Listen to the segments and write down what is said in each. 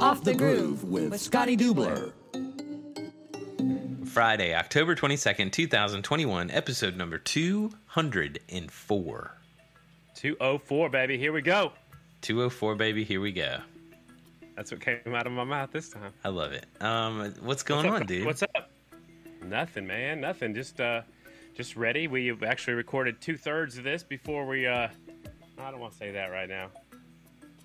Off the Groove with Scotty Dubler. Friday, October 22nd, 2021, episode number 204. 204, baby. Here we go. 204, baby, here we go. That's what came out of my mouth this time. I love it. Um, what's going What's on, dude? What's up? Nothing, man. Nothing. Just uh, just ready. We actually recorded two thirds of this before we. uh I don't want to say that right now.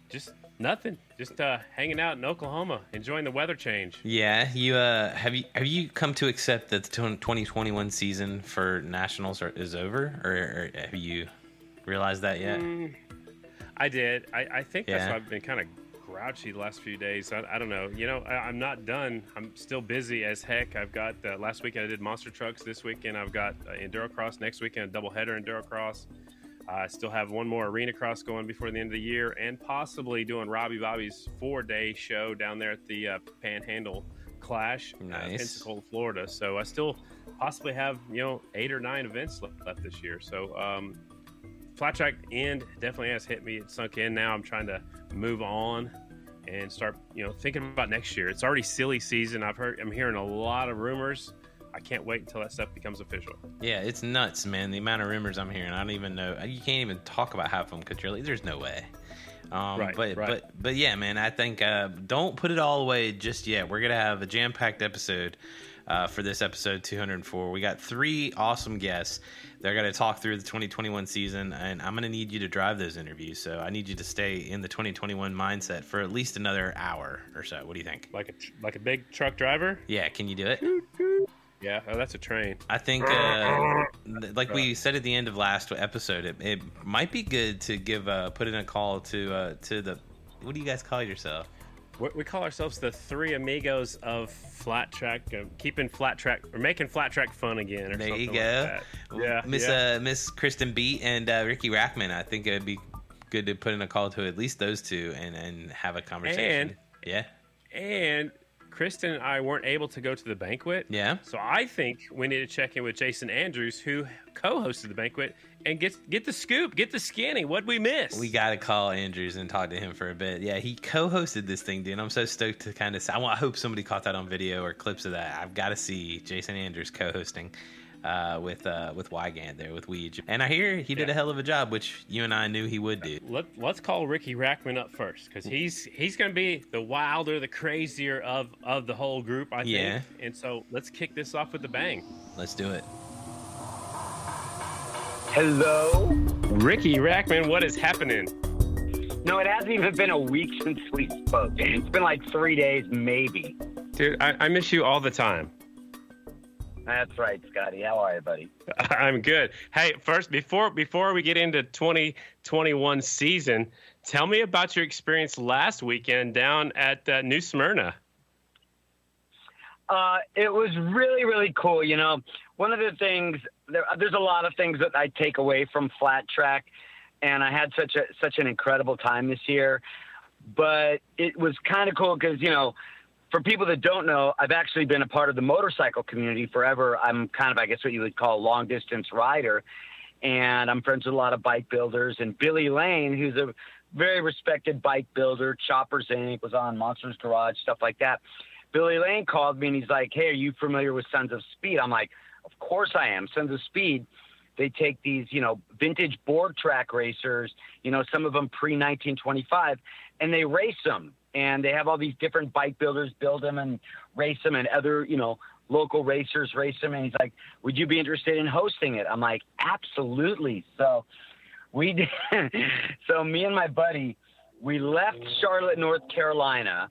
Just nothing. Just uh, hanging out in Oklahoma, enjoying the weather change. Yeah, you uh, have you have you come to accept that the 2021 season for nationals are, is over, or, or have you realized that yet? Mm, I did. I, I think that's why I've been kind of grouchy the last few days. I, I don't know. You know, I, I'm not done. I'm still busy as heck. I've got uh, last weekend I did monster trucks. This weekend I've got uh, endurocross. Next weekend a double header endurocross. I still have one more arena cross going before the end of the year, and possibly doing Robbie Bobby's four day show down there at the uh, Panhandle Clash, uh, Nice. Pensacola, Florida. So I still possibly have you know eight or nine events left, left this year. So um, flat track end definitely has hit me. It sunk in. Now I'm trying to move on and start, you know, thinking about next year. It's already silly season. I've heard, I'm hearing a lot of rumors. I can't wait until that stuff becomes official. Yeah, it's nuts, man. The amount of rumors I'm hearing, I don't even know. You can't even talk about half of them because you're like, there's no way. Um, Right, but right. but but yeah, man. I think uh, don't put it all away just yet. We're gonna have a jam packed episode uh, for this episode 204. We got three awesome guests. They're gonna talk through the 2021 season, and I'm gonna need you to drive those interviews. So I need you to stay in the 2021 mindset for at least another hour or so. What do you think? Like a tr- like a big truck driver. Yeah, can you do it? Yeah, oh, that's a train. I think, uh, like we said at the end of last episode, it, it might be good to give uh, put in a call to uh, to the what do you guys call yourself? We, we call ourselves the three amigos of flat track, uh, keeping flat track, or making flat track fun again. Or There you go, Like. Yeah, Miss yeah. uh, Miss Kristen Beat and uh, Riki Rachtman. I think it'd be good to put in a call to at least those two and and have a conversation. And- yeah, and Kristen and I weren't able to go to the banquet. yeah. So I think we need to check in with Jason Andrews, who co-hosted the banquet, and get get the scoop, get the skinny. What'd we miss? We got to call Andrews and talk to him for a bit. Yeah, he co-hosted this thing, dude. I'm so stoked to kind of. I, want, I hope somebody caught that on video or clips of that. I've got to see Jason Andrews co-hosting uh, with uh, with Wygant there with Weege, and I hear he did Yeah. a hell of a job, which you and I knew he would do. Let, let's call Riki Rachtman up first because he's he's going to be the wilder, the crazier of of the whole group, I think. Yeah. And so let's kick this off with a bang. Let's do it. Hello? Riki Rachtman, what is happening? No, it hasn't even been a week since we spoke. It's been like three days, maybe. Dude, I, I miss you all the time. That's right, Scotty. How are you, buddy? I'm good. Hey, first before before we get into 2021 season, tell me about your experience last weekend down at uh, New Smyrna. Uh, it was really, really cool. You know, one of the things there, there's a lot of things that I take away from flat track, and I had such a such an incredible time this year. But it was kind of cool because you know, for people that don't know, I've actually been a part of the motorcycle community forever. I'm kind of, I guess, what you would call a long distance rider, and I'm friends with a lot of bike builders. And Billy Lane, who's a very respected bike builder, Choppers Inc. was on Monsters Garage, stuff like that. Billy Lane called me and he's like, "Hey, are you familiar with Sons of Speed?" I'm like, "Of course I am." Sons of Speed. They take these, you know, vintage board track racers, you know, some of them pre 1925, and they race them. And they have all these different bike builders build them and race them, and other, you know, local racers race them. And he's like, "Would you be interested in hosting it?" I'm like, "Absolutely." So we did. so me and my buddy, we left Charlotte, North Carolina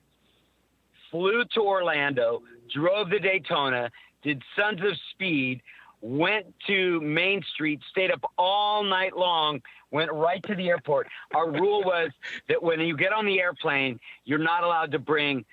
flew to Orlando, drove to Daytona, did Sons of Speed, went to Main Street, stayed up all night long, went right to the airport. Our rule was that when you get on the airplane, you're not allowed to bring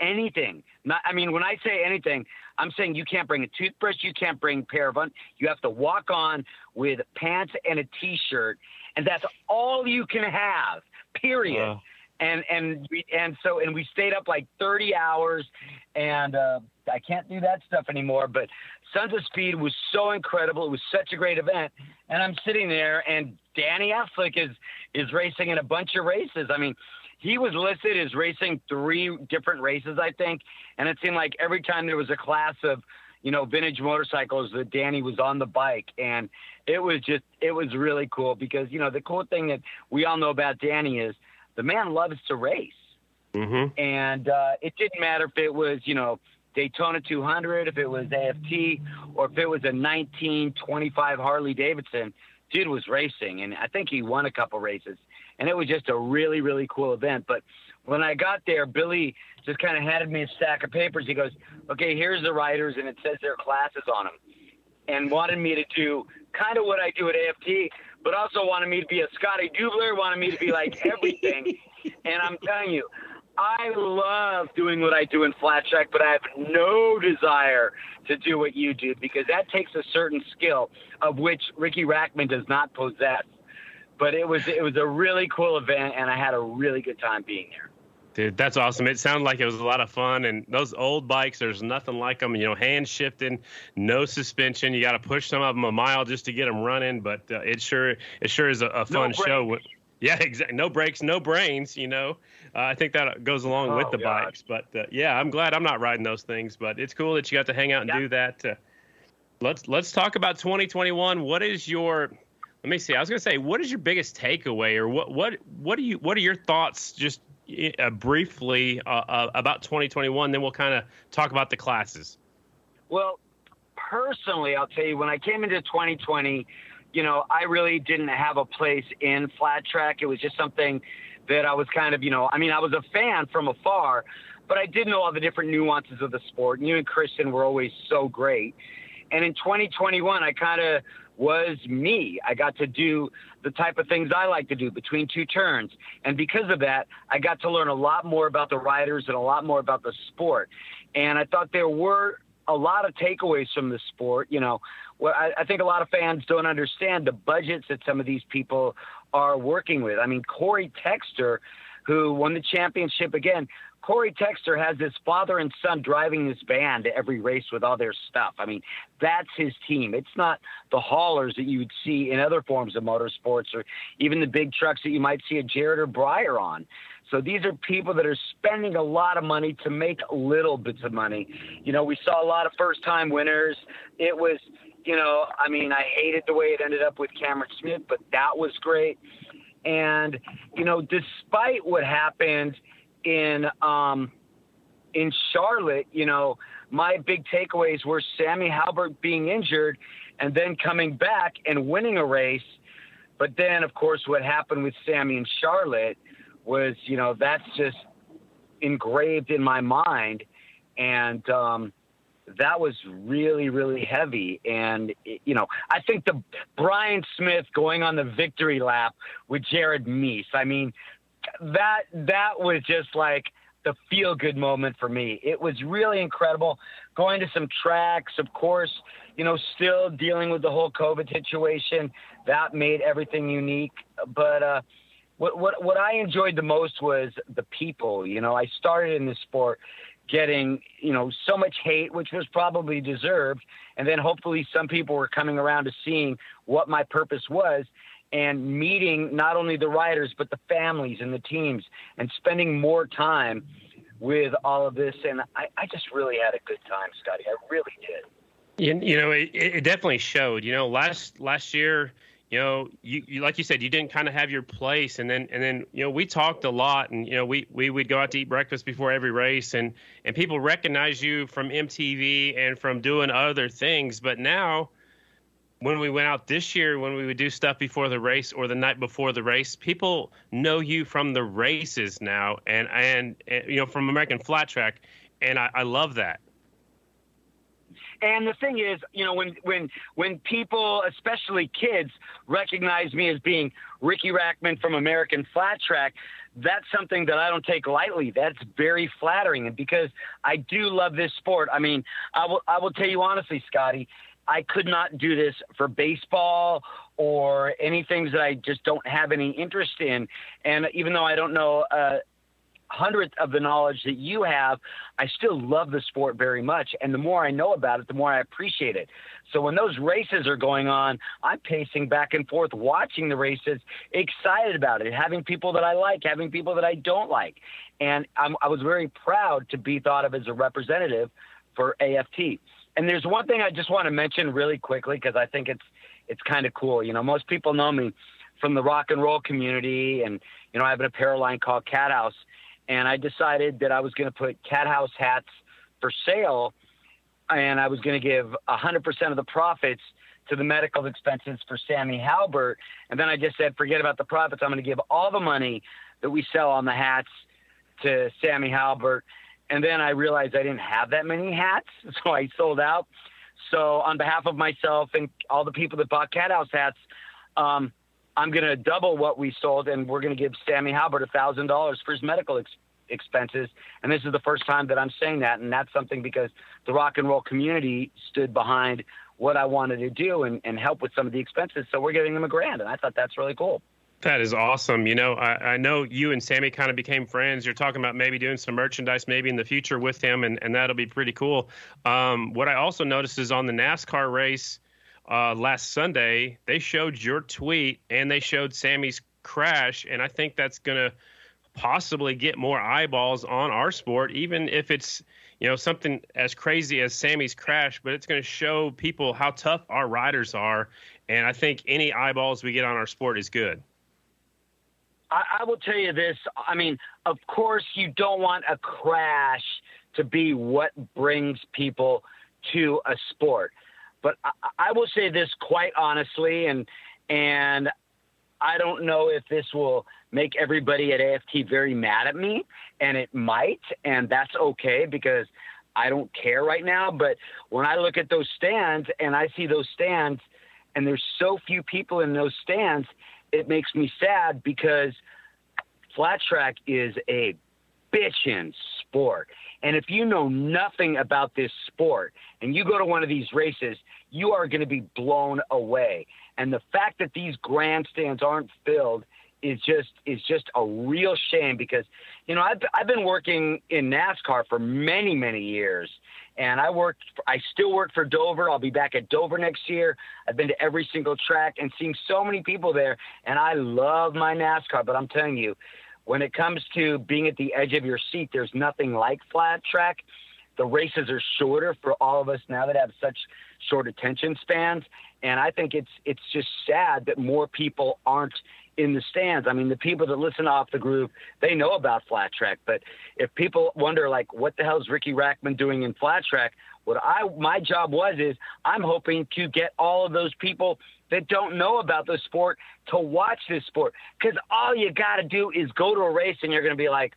anything. Not, I mean, when I say anything, I'm saying you can't bring a toothbrush, you can't bring a pair of un. You have to walk on with pants and a t-shirt, and that's all you can have. Period Wow. and and we and so and we stayed up like 30 hours and uh, i can't do that stuff anymore but sons of speed was so incredible. It was such a great event. And i'm sitting there and Danny Eslick is is racing in a bunch of races. I mean he was listed as racing three different races, I think, and it seemed like every time there was a class of you know vintage motorcycles that Danny was on the bike, and it was just it was really cool because you know the cool thing that we all know about Danny is the man loves to race, Mm-hmm. and uh, it didn't matter if it was you know Daytona 200, if it was AFT, or if it was a 1925 Harley Davidson. Dude was racing, and I think he won a couple races, and it was just a really really cool event. But when I got there, Billy just kind of handed me a stack of papers. He goes, "Okay, here's the riders, and it says their classes on them," and wanted me to do kind of what I do at AFT, but also wanted me to be a Scotty Dubler, wanted me to be like everything. and I'm telling you, I love doing what I do in flat track, but I have no desire to do what you do because that takes a certain skill of which Riki Rachtman does not possess. But it was it was a really cool event, and I had a really good time being there. Dude, that's awesome. It sounded like it was a lot of fun. And those old bikes, there's nothing like them. You know, hand shifting, no suspension. You got to push some of them a mile just to get them running. But uh, it sure it sure is a, a fun brakes. show. Yeah, exactly. No brakes, no brains. You know, uh, I think that goes along with Oh, the God. bikes. But uh, yeah, I'm glad I'm not riding those things. But it's cool that you got to hang out and Yeah. do that. Uh, let's let's talk about 2021. What is your let me see. I was going to say, what is your biggest takeaway, or what what what do you what are your thoughts just uh, briefly uh, uh, about 2021? Then we'll kind of talk about the classes. Well, personally, I'll tell you, when I came into 2020, you know, I really didn't have a place in flat track. It was just something that I was kind of, you know, I mean, I was a fan from afar, but I did know all the different nuances of the sport. And you and Kristen were always so great. And in 2021, I kind of was me. I got to do the type of things I like to do between two turns. And because of that, I got to learn a lot more about the riders and a lot more about the sport. And I thought there were a lot of takeaways from the sport. You know, well, I, I think a lot of fans don't understand the budgets that some of these people are working with. I mean, Corey Texter, who won the championship again, Corey Texter has his father and son driving this band to every race with all their stuff. I mean, that's his team. It's not the haulers that you would see in other forms of motorsports or even the big trucks that you might see a Jared or Briar on. So these are people that are spending a lot of money to make little bits of money. You know, we saw a lot of first time winners. It was, you know, I mean, I hated the way it ended up with Cameron Smith, but that was great. And, you know, despite what happened in um in Charlotte, you know, my big takeaways were Sammy Halbert being injured and then coming back and winning a race. But then, of course, what happened with Sammy in Charlotte was, you know, that's just engraved in my mind. And um, that was really, really heavy. And, you know, I think the Bryan Smith going on the victory lap with Jared Mees, I mean, that that was just like the feel good moment for me. It was really incredible going to some tracks, of course, you know, still dealing with the whole COVID situation. That made everything unique. But uh, what, what, what I enjoyed the most was the people. You know, I started in this sport getting, you know, so much hate, which was probably deserved. And then hopefully some people were coming around to seeing what my purpose was and meeting not only the riders but the families and the teams and spending more time with all of this and I, I just really had a good time scotty i really did You, you know, it, it definitely showed. You know, last last year, you know, you, you like you said, you didn't kind of have your place, and then and then you know, we talked a lot, and you know, we we would go out to eat breakfast before every race, and and people recognize you from MTV and from doing other things, but now. When we went out this year, when we would do stuff before the race or the night before the race, people know you from the races now, and and, and you know from American Flat Track, and I, I love that. And the thing is, you know, when when when people, especially kids, recognize me as being Riki Rachtman from American Flat Track, that's something that I don't take lightly. That's very flattering, and because I do love this sport. I mean, I will I will tell you honestly, Scotty, I could not do this for baseball or any things that I just don't have any interest in. And even though I don't know. Uh, hundredth of the knowledge that you have, I still love the sport very much. And the more I know about it, the more I appreciate it. So when those races are going on, I'm pacing back and forth, watching the races, excited about it, having people that I like, having people that I don't like. And I'm, I was very proud to be thought of as a representative for AFT. And there's one thing I just want to mention really quickly because I think it's it's kind of cool. You know, most people know me from the rock and roll community, and you know, I have an apparel line called Cat House, and I decided that I was going to put Cat House hats for sale, and I was going to give 100% of the profits to the medical expenses for Sammy Halbert, and then I just said, forget about the profits. I'm going to give all the money that we sell on the hats to Sammy Halbert. And then I realized I didn't have that many hats, so I sold out. So on behalf of myself and all the people that bought Cat House hats, um, I'm going to double what we sold, and we're going to give Sammy Halbert a thousand dollars for his medical ex- expenses. And this is the first time that I'm saying that, and that's something because the rock and roll community stood behind what I wanted to do and, and help with some of the expenses. So we're giving him a grand, and I thought that's really cool. That is awesome. You know, I, I, know you and Sammy kind of became friends. You're talking about maybe doing some merchandise maybe in the future with him, and, and that'll be pretty cool. Um, what I also noticed is on the NASCAR race uh, last Sunday, they showed your tweet and they showed Sammy's crash, and I think that's going to possibly get more eyeballs on our sport, even if it's you know something as crazy as Sammy's crash, but it's going to show people how tough our riders are, and I think any eyeballs we get on our sport is good. I, I will tell you this. I mean, of course, you don't want a crash to be what brings people to a sport. But I, I will say this quite honestly, and and I don't know if this will make everybody at AFT very mad at me, and it might, and that's okay because I don't care right now. But when I look at those stands and I see those stands, and there's so few people in those stands, it makes me sad because flat track is a bitchin' sport. And if you know nothing about this sport and you go to one of these races, you are going to be blown away. And the fact that these grandstands aren't filled is just is just a real shame because you know I've I've been working in NASCAR for many many years and I worked I still work for Dover. I'll be back at Dover next year. I've been to every single track and seeing so many people there and I love my NASCAR, but I'm telling you when it comes to being at the edge of your seat, there's nothing like flat track. The races are shorter for all of us now that have such short attention spans, and I think it's it's just sad that more people aren't in the stands. I mean, the people that listen Off the Groove, they know about flat track. But if people wonder, like, what the hell is Riki Rachtman doing in flat track? What I my job was is I'm hoping to get all of those people that don't know about the sport to watch this sport because all you got to do is go to a race and you're going to be like,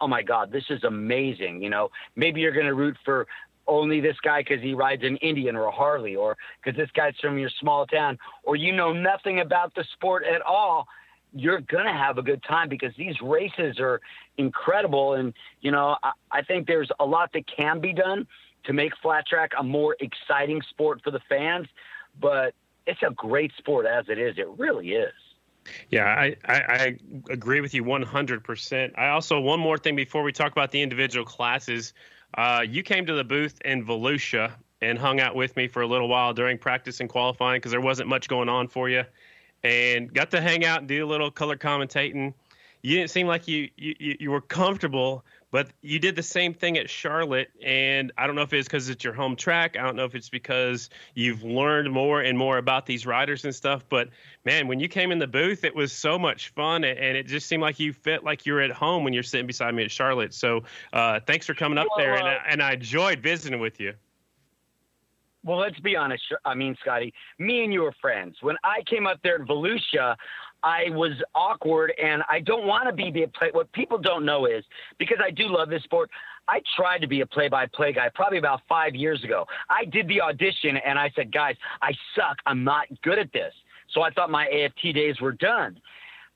oh my god, this is amazing. You know, maybe you're going to root for only this guy because he rides an Indian or a Harley, or because this guy's from your small town, or you know nothing about the sport at all, you're gonna have a good time because these races are incredible. And you know, I, I think there's a lot that can be done to make flat track a more exciting sport for the fans, but it's a great sport as it is. It really is. Yeah, I, I, I, agree with you 100%. I also, one more thing before we talk about the individual classes. Uh, you came to the booth in Volusia and hung out with me for a little while during practice and qualifying because there wasn't much going on for you, and got to hang out and do a little color commentating. You didn't seem like you you, you were comfortable but you did the same thing at Charlotte, and I don't know if it's because it's your home track. I don't know if it's because you've learned more and more about these riders and stuff. But man, when you came in the booth, it was so much fun, and it just seemed like you fit like you're at home when you're sitting beside me at Charlotte. So uh, thanks for coming up well, there, uh, and, I, and I enjoyed visiting with you. Well, let's be honest. I mean, Scotty, me and you were friends. When I came up there at Volusia, I was awkward, and I don't want to be a play. What people don't know is because I do love this sport. I tried to be a play-by-play guy probably about five years ago. I did the audition, and I said, "Guys, I suck. I'm not good at this." So I thought my AFT days were done.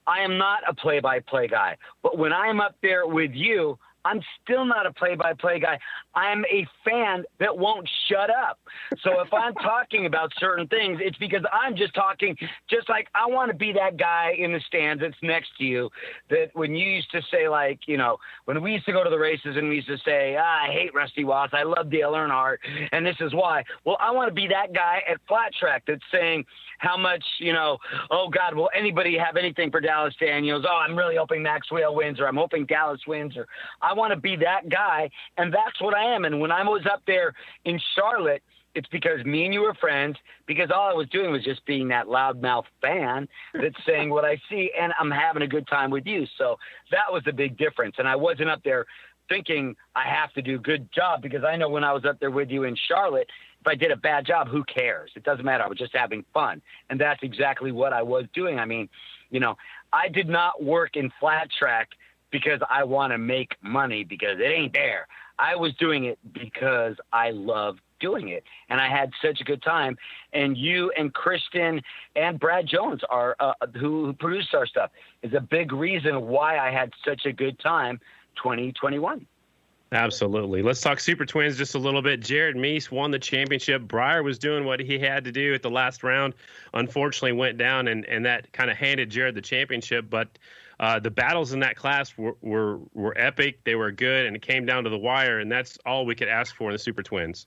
I am not a play-by-play guy, but when I am up there with you, I'm still not a play by play guy. I'm a fan that won't shut up. So if I'm talking about certain things, it's because I'm just talking, just like I want to be that guy in the stands that's next to you. That when you used to say, like, you know, when we used to go to the races and we used to say, ah, I hate Rusty Wallace, I love Dale Earnhardt, and this is why. Well, I want to be that guy at Flat Track that's saying, how much, you know, oh God, will anybody have anything for Dallas Daniels? Oh, I'm really hoping Maxwell wins or I'm hoping Dallas wins or I want to be that guy. And that's what I am. And when I was up there in Charlotte, it's because me and you were friends because all I was doing was just being that loudmouth fan that's saying what I see and I'm having a good time with you. So that was the big difference. And I wasn't up there thinking I have to do a good job because I know when I was up there with you in Charlotte, if I did a bad job, who cares? It doesn't matter. I was just having fun. And that's exactly what I was doing. I mean, you know, I did not work in flat track because I want to make money because it ain't there. I was doing it because I love doing it and I had such a good time and you and Kristen and Brad Jones are uh, who produced our stuff is a big reason why I had such a good time 2021. Absolutely. Let's talk Super Twins just a little bit. Jared Mees won the championship. Briar was doing what he had to do at the last round. Unfortunately, went down, and, and that kind of handed Jared the championship. But uh, the battles in that class were, were were epic. They were good, and it came down to the wire. And that's all we could ask for in the Super Twins.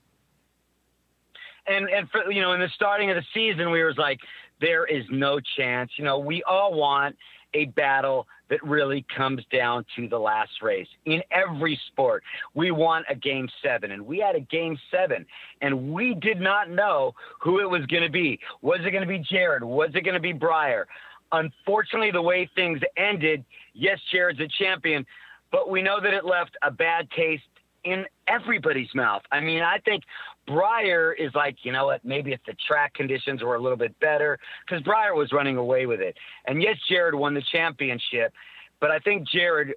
And and for you know, in the starting of the season, we was like, there is no chance. You know, we all want a battle that really comes down to the last race. In every sport, we want a game seven, and we had a game seven, and we did not know who it was going to be. Was it going to be Jared? Was it going to be Briar? Unfortunately, the way things ended, yes, Jared's a champion, but we know that it left a bad taste in everybody's mouth. I mean, I think Briar is like, you know what, maybe if the track conditions were a little bit better, because Briar was running away with it. And yes, Jared won the championship, but I think Jared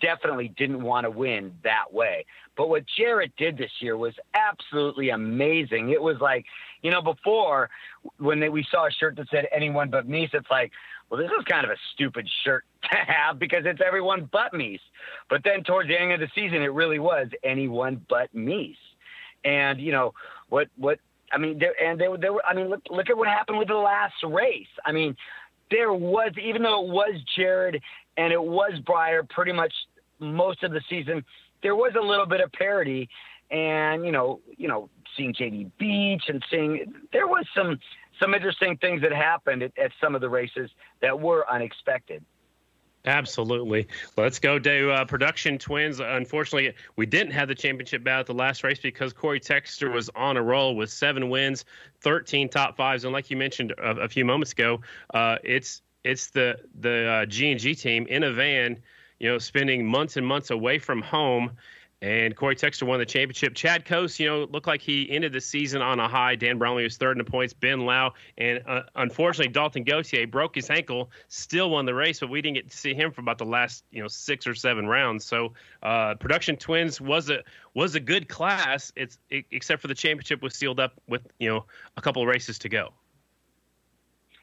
definitely didn't want to win that way. But what Jared did this year was absolutely amazing. It was like, you know, before when they, we saw a shirt that said anyone but me, it's like, well, this is kind of a stupid shirt to have because it's everyone but Mees. But then towards the end of the season, it really was anyone but Mees. And you know what? What I mean, there, and there, there were. I mean, look, look at what happened with the last race. I mean, there was, even though it was Jared and it was Briar, pretty much most of the season, there was a little bit of parity. And you know, you know, seeing JD Beach and seeing there was some some interesting things that happened at, at some of the races that were unexpected. Absolutely. Let's go to uh, production twins. Unfortunately, we didn't have the championship bout at the last race because Corey Texter was on a roll with seven wins, 13 top fives, and like you mentioned a, a few moments ago, uh, it's it's the the uh, G and G team in a van, you know, spending months and months away from home and Corey Texter won the championship. Chad Cose, you know, looked like he ended the season on a high. Dan Bromley was third in the points. Ben Lowe, and uh, unfortunately, Dalton Gauthier broke his ankle. Still won the race, but we didn't get to see him for about the last, you know, six or seven rounds. So, uh, Production Twins was a was a good class. It's it, except for the championship was sealed up with you know a couple races to go.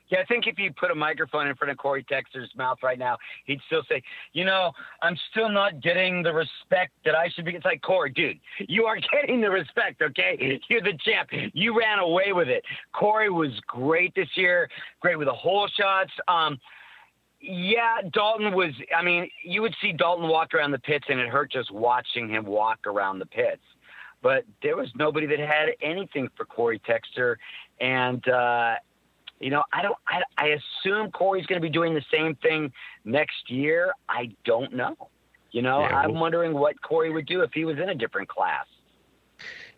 Yeah, I think if you put a microphone in front of Corey Texter's mouth right now, he'd still say, you know, I'm still not getting the respect that I should be. It's like, Corey, dude, you are getting the respect, okay? You're the champ. You ran away with it. Corey was great this year, great with the hole shots. Um, yeah, Dalton was. I mean, you would see Dalton walk around the pits, and it hurt just watching him walk around the pits. But there was nobody that had anything for Corey Texter, and uh, you know, I don't. I, I assume Corey's going to be doing the same thing next year. I don't know. You know, yeah, I'm wondering what Corey would do if he was in a different class.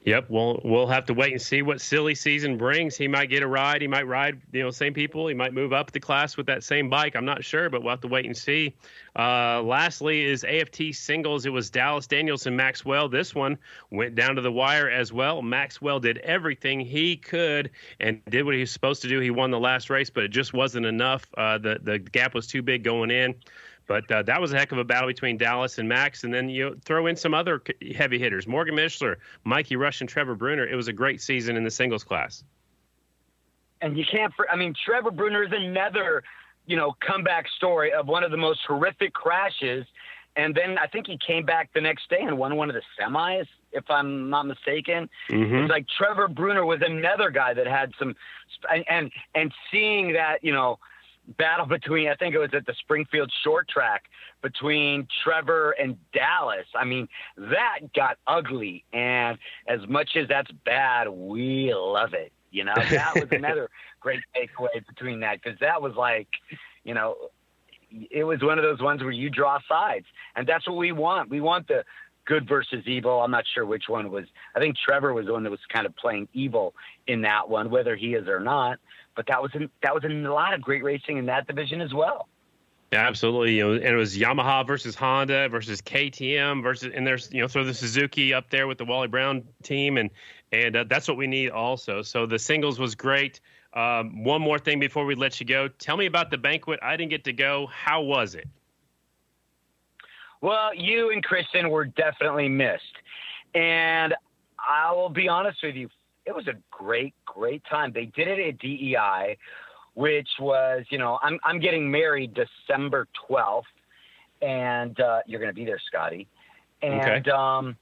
Yep, well, we'll have to wait and see what silly season brings. He might get a ride. He might ride, you know, same people. He might move up the class with that same bike. I'm not sure, but we'll have to wait and see. Uh, lastly, is AFT singles. It was Dallas Daniels and Maxwell. This one went down to the wire as well. Maxwell did everything he could and did what he was supposed to do. He won the last race, but it just wasn't enough. Uh, the the gap was too big going in. But uh, that was a heck of a battle between Dallas and Max. And then you throw in some other heavy hitters Morgen Mischler, Mikey Rush, and Trevor Brunner. It was a great season in the singles class. And you can't, I mean, Trevor Brunner is another, you know, comeback story of one of the most horrific crashes and then I think he came back the next day and won one of the semis, if I'm not mistaken. Mm-hmm. It's like Trevor Brunner was another guy that had some, and and, and seeing that you know battle between I think it was at the Springfield short track between Trevor and Dallas. I mean, that got ugly and as much as that's bad, we love it. You know, that was another great takeaway between that because that was like, you know, it was one of those ones where you draw sides, and that's what we want. We want the good versus evil. I'm not sure which one was. I think Trevor was the one that was kind of playing evil in that one, whether he is or not. But that was in, that was in a lot of great racing in that division as well. Yeah, absolutely. You know, and it was Yamaha versus Honda versus KTM versus, and there's you know, throw the Suzuki up there with the Wally Brown team, and and uh, that's what we need also. So the singles was great. Um, one more thing before we let you go. Tell me about the banquet. I didn't get to go. How was it? Well, you and Kristen were definitely missed. And I will be honest with you, it was a great, great time. They did it at DEI, which was, you know, I'm, I'm getting married December 12th, and uh, you're going to be there, Scotty. And okay. um,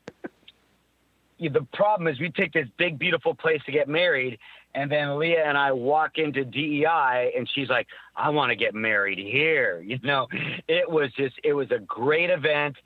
the problem is we take this big, beautiful place to get married, and then Leah and I walk into DEI, and she's like, "I want to get married here." You know, it was just, it was a great event.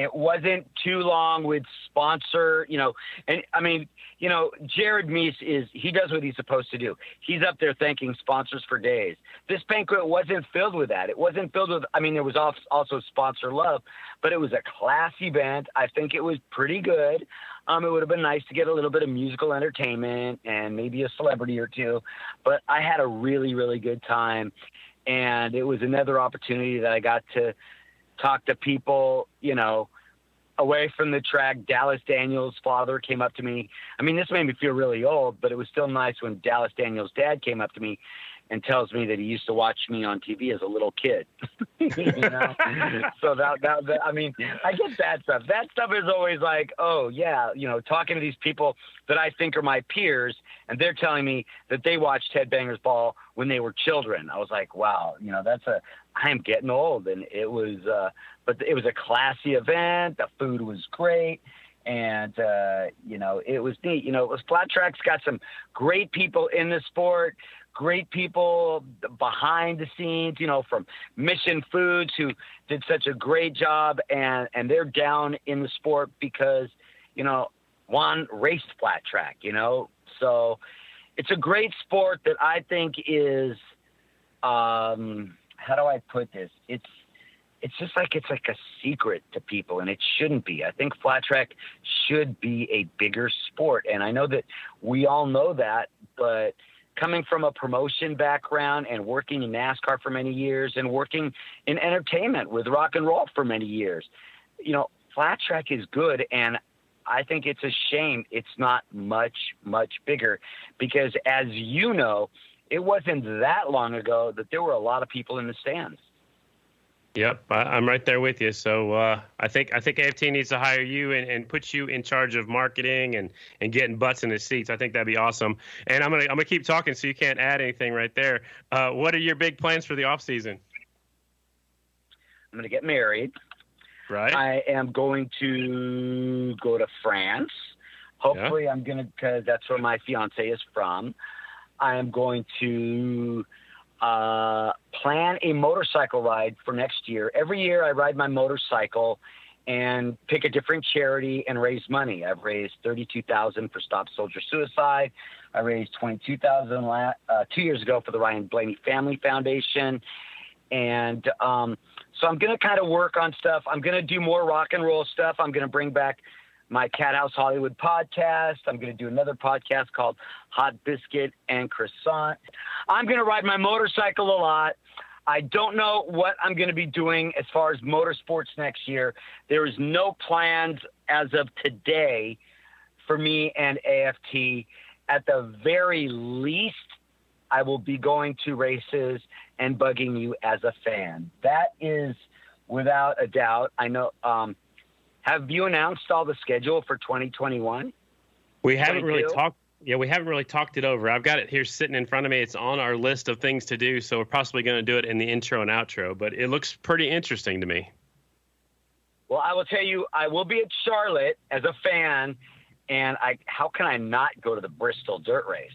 It wasn't too long with sponsor, you know, and I mean, you know, Jared Mees is he does what he's supposed to do. He's up there thanking sponsors for days. This banquet wasn't filled with that. It wasn't filled with. I mean, there was also sponsor love, but it was a class event. I think it was pretty good. Um, it would have been nice to get a little bit of musical entertainment and maybe a celebrity or two, but I had a really, really good time, and it was another opportunity that I got to talk to people, you know, away from the track. Dallas Daniels' father came up to me. I mean, this made me feel really old, but it was still nice when Dallas Daniels' dad came up to me and tells me that he used to watch me on TV as a little kid. you know? so that, that, that, I mean, I get that stuff. That stuff is always like, oh yeah, you know, talking to these people that I think are my peers, and they're telling me that they watched Headbangers Ball when they were children. I was like, wow, you know, that's a, I am getting old, and it was, uh, but it was a classy event. The food was great and uh, you know it was neat. You know, it was flat track's got some great people in the sport great people behind the scenes, you know, from Mission Foods who did such a great job and and they're down in the sport because, you know, Juan raced flat track, you know. So it's a great sport that I think is um how do I put this? It's it's just like it's like a secret to people and it shouldn't be. I think flat track should be a bigger sport and I know that we all know that, but coming from a promotion background and working in NASCAR for many years and working in entertainment with rock and roll for many years. You know, flat track is good and I think it's a shame it's not much much bigger because as you know, it wasn't that long ago that there were a lot of people in the stands. Yep, I, am right there with you. So uh, I think I think AFT needs to hire you and, and put you in charge of marketing and, and getting butts in the seats. I think that'd be awesome. And I'm gonna I'm gonna keep talking so you can't add anything right there. Uh, what are your big plans for the off season? I'm gonna get married. Right. I am going to go to France. Hopefully, yeah. I'm gonna because that's where my fiance is from. I am going to uh, plan a motorcycle ride for next year. Every year, I ride my motorcycle and pick a different charity and raise money. I've raised thirty-two thousand for Stop Soldier Suicide. I raised twenty-two thousand uh, two years ago for the Ryan Blaney Family Foundation, and um, so I'm going to kind of work on stuff. I'm going to do more rock and roll stuff. I'm going to bring back my Cat House Hollywood podcast. I'm going to do another podcast called Hot Biscuit and Croissant. I'm going to ride my motorcycle a lot. I don't know what I'm going to be doing as far as motorsports next year. There is no plans as of today for me and AFT. At the very least, I will be going to races and bugging you as a fan. That is without a doubt. I know. Um, have you announced all the schedule for 2021? We haven't really talked. Yeah, we haven't really talked it over. I've got it here sitting in front of me. It's on our list of things to do, so we're possibly going to do it in the intro and outro. But it looks pretty interesting to me. Well, I will tell you, I will be at Charlotte as a fan, and I how can I not go to the Bristol Dirt Race?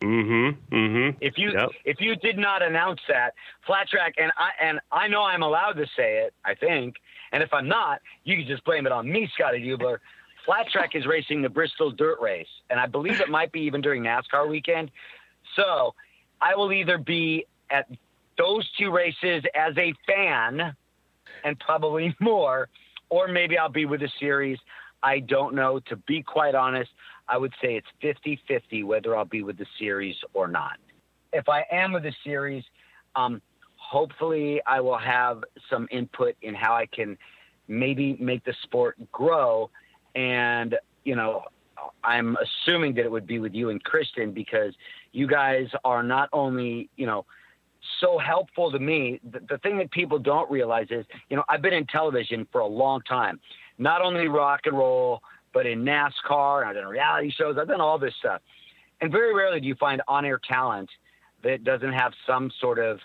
Mm-hmm. Mm-hmm. If you Yep. if you did not announce that flat track, and I and I know I'm allowed to say it, I think, and if I'm not, you can just blame it on me, Scotty Dubler. Flat track is racing the Bristol Dirt Race, and I believe it might be even during NASCAR weekend. So I will either be at those two races as a fan, and probably more, or maybe I'll be with the series. I don't know. To be quite honest, I would say it's 50 50 whether I'll be with the series or not. If I am with the series, um, hopefully I will have some input in how I can maybe make the sport grow. And, you know, I'm assuming that it would be with you and Kristen because you guys are not only, you know, so helpful to me. The, the thing that people don't realize is, you know, I've been in television for a long time, not only rock and roll, but in NASCAR, I've done reality shows, I've done all this stuff. And very rarely do you find on air talent that doesn't have some sort of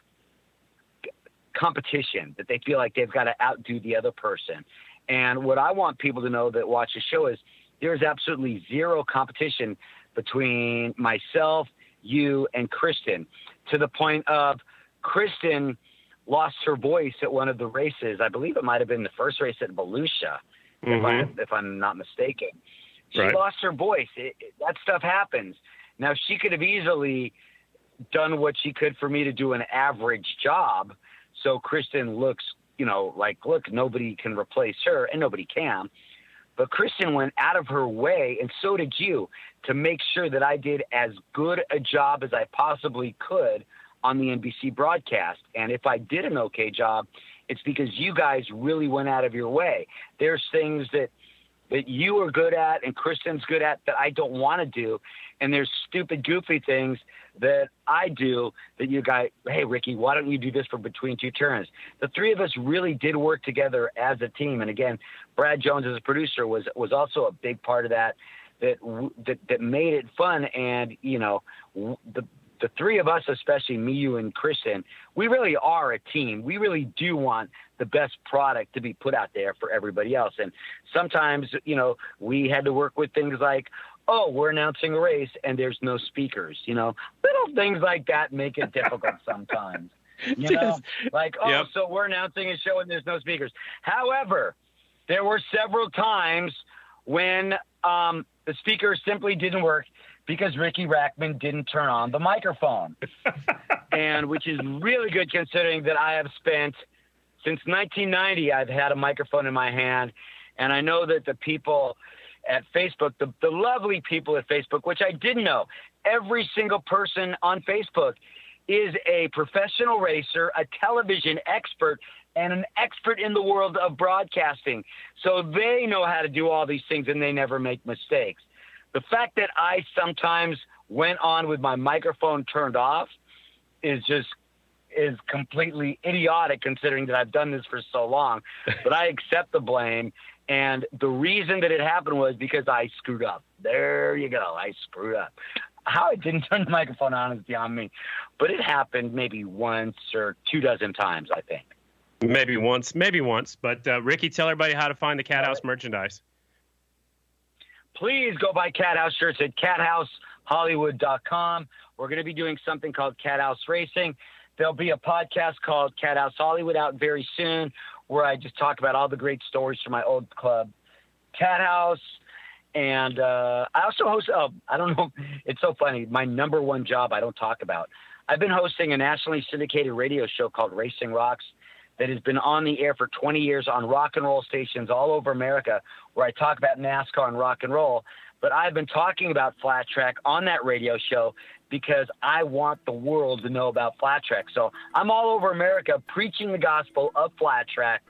competition that they feel like they've got to outdo the other person. And what I want people to know that watch the show is there's absolutely zero competition between myself, you, and Kristen to the point of Kristen lost her voice at one of the races. I believe it might have been the first race at Volusia, if, I, mm-hmm. if I'm not mistaken. She Right. lost her voice. It, it- that stuff happens. Now, she could have easily done what she could for me to do an average job. So Kristen looks, you know, like, look, nobody can replace her, and nobody can. But Kristen went out of her way, and so did you, to make sure that I did as good a job as I possibly could on the NBC broadcast. And if I did an okay job, it's because you guys really went out of your way. There's things that that you are good at and Kristen's good at that I don't want to do. And there's stupid, goofy things that I do that you guys, hey, Ricky, why don't you do this for between two turns? The three of us really did work together as a team. And again, Brad Jones as a producer was, was also a big part of that, that, that, that made it fun. And, you know, the, the three of us, especially me, you, and Kristen, we really are a team. We really do want the best product to be put out there for everybody else. And sometimes, you know, we had to work with things like, oh, we're announcing a race and there's no speakers. You know, little things like that make it difficult sometimes. You know, like, oh, Yep. so we're announcing a show and there's no speakers. However, there were several times when um, the speaker simply didn't work because Riki Rachtman didn't turn on the microphone. and which is really good considering that I have spent since 1990 I've had a microphone in my hand and I know that the people at Facebook the, the lovely people at Facebook which I didn't know every single person on Facebook is a professional racer a television expert and an expert in the world of broadcasting so they know how to do all these things and they never make mistakes the fact that I sometimes went on with my microphone turned off is just is completely idiotic considering that I've done this for so long. But I accept the blame. And the reason that it happened was because I screwed up. There you go. I screwed up. How I didn't turn the microphone on is beyond me. But it happened maybe once or two dozen times, I think. Maybe once, maybe once. But uh, Riki, tell everybody how to find the Cat House merchandise. please go buy Cat House shirts at cathousehollywood.com. We're going to be doing something called Cat House Racing. There'll be a podcast called Cat House Hollywood out very soon where I just talk about all the great stories from my old club, Cat House. And uh, I also host, oh, I don't know, it's so funny. My number one job I don't talk about. I've been hosting a nationally syndicated radio show called Racing Rocks that has been on the air for 20 years on rock and roll stations all over America where I talk about NASCAR and rock and roll. But I've been talking about flat track on that radio show because I want the world to know about flat track. So I'm all over America preaching the gospel of flat track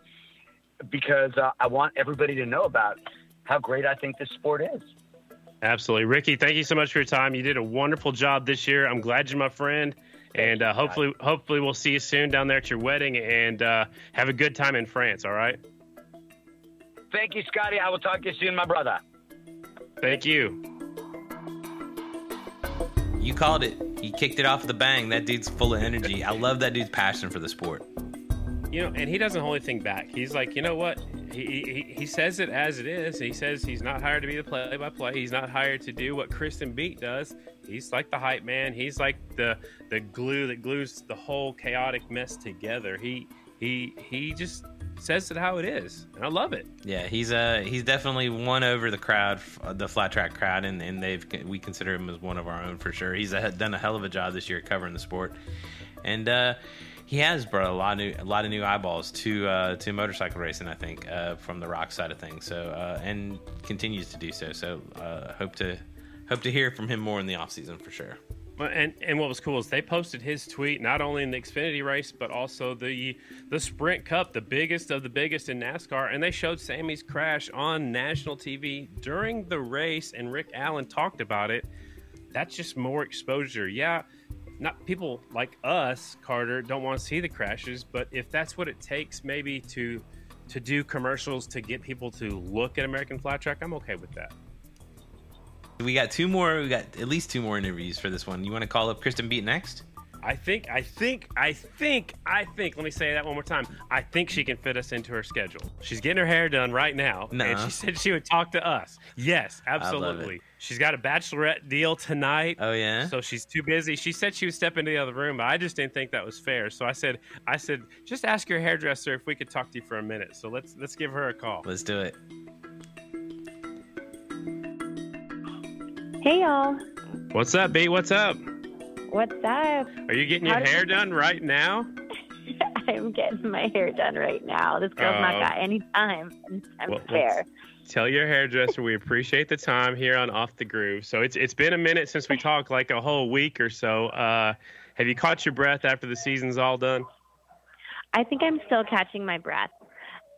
because uh, I want everybody to know about how great I think this sport is. Absolutely. Riki, thank you so much for your time. You did a wonderful job this year. I'm glad you're my friend. And uh, hopefully, hopefully we'll see you soon down there at your wedding and uh, have a good time in France. All right. Thank you, Scotty. I will talk to you soon, my brother. Thank you. You called it. He kicked it off the bang. That dude's full of energy. I love that dude's passion for the sport. You know, and he doesn't hold anything back. He's like, you know what? he, he, he says it as it is. He says he's not hired to be the play-by-play. He's not hired to do what Kristen Beat does. He's like the hype man. He's like the the glue that glues the whole chaotic mess together. He he he just says it how it is, and I love it. Yeah, he's uh he's definitely won over the crowd, the flat track crowd, and, and they've we consider him as one of our own for sure. He's a, done a hell of a job this year covering the sport, and uh, he has brought a lot of new a lot of new eyeballs to uh, to motorcycle racing. I think uh, from the rock side of things. So uh, and continues to do so. So uh, hope to hope to hear from him more in the off season for sure. And and what was cool is they posted his tweet not only in the Xfinity race but also the the Sprint Cup, the biggest of the biggest in NASCAR, and they showed Sammy's crash on national TV during the race, and Rick Allen talked about it. That's just more exposure. Yeah, not people like us, Carter, don't want to see the crashes, but if that's what it takes, maybe to to do commercials to get people to look at American Flat Track, I'm okay with that. We got two more. We got at least two more interviews for this one. You want to call up Kristen Beat next? I think, I think, I think, I think. Let me say that one more time. I think she can fit us into her schedule. She's getting her hair done right now, Nuh-uh. and she said she would talk to us. Yes, absolutely. She's got a bachelorette deal tonight. Oh yeah. So she's too busy. She said she would step into the other room, but I just didn't think that was fair. So I said, I said, just ask your hairdresser if we could talk to you for a minute. So let's let's give her a call. Let's do it. Hey y'all, What's up, B? What's up? what's up? Are you getting your How did hair you- done right now? I'm getting my hair done right now. This girl's Oh. not got any time. I'm Well, fair. Tell your hairdresser we appreciate the time here on Off the Groove. So it's it's been a minute since we talked, like a whole week or so. Uh, have you caught your breath after the season's all done? I think I'm still catching my breath.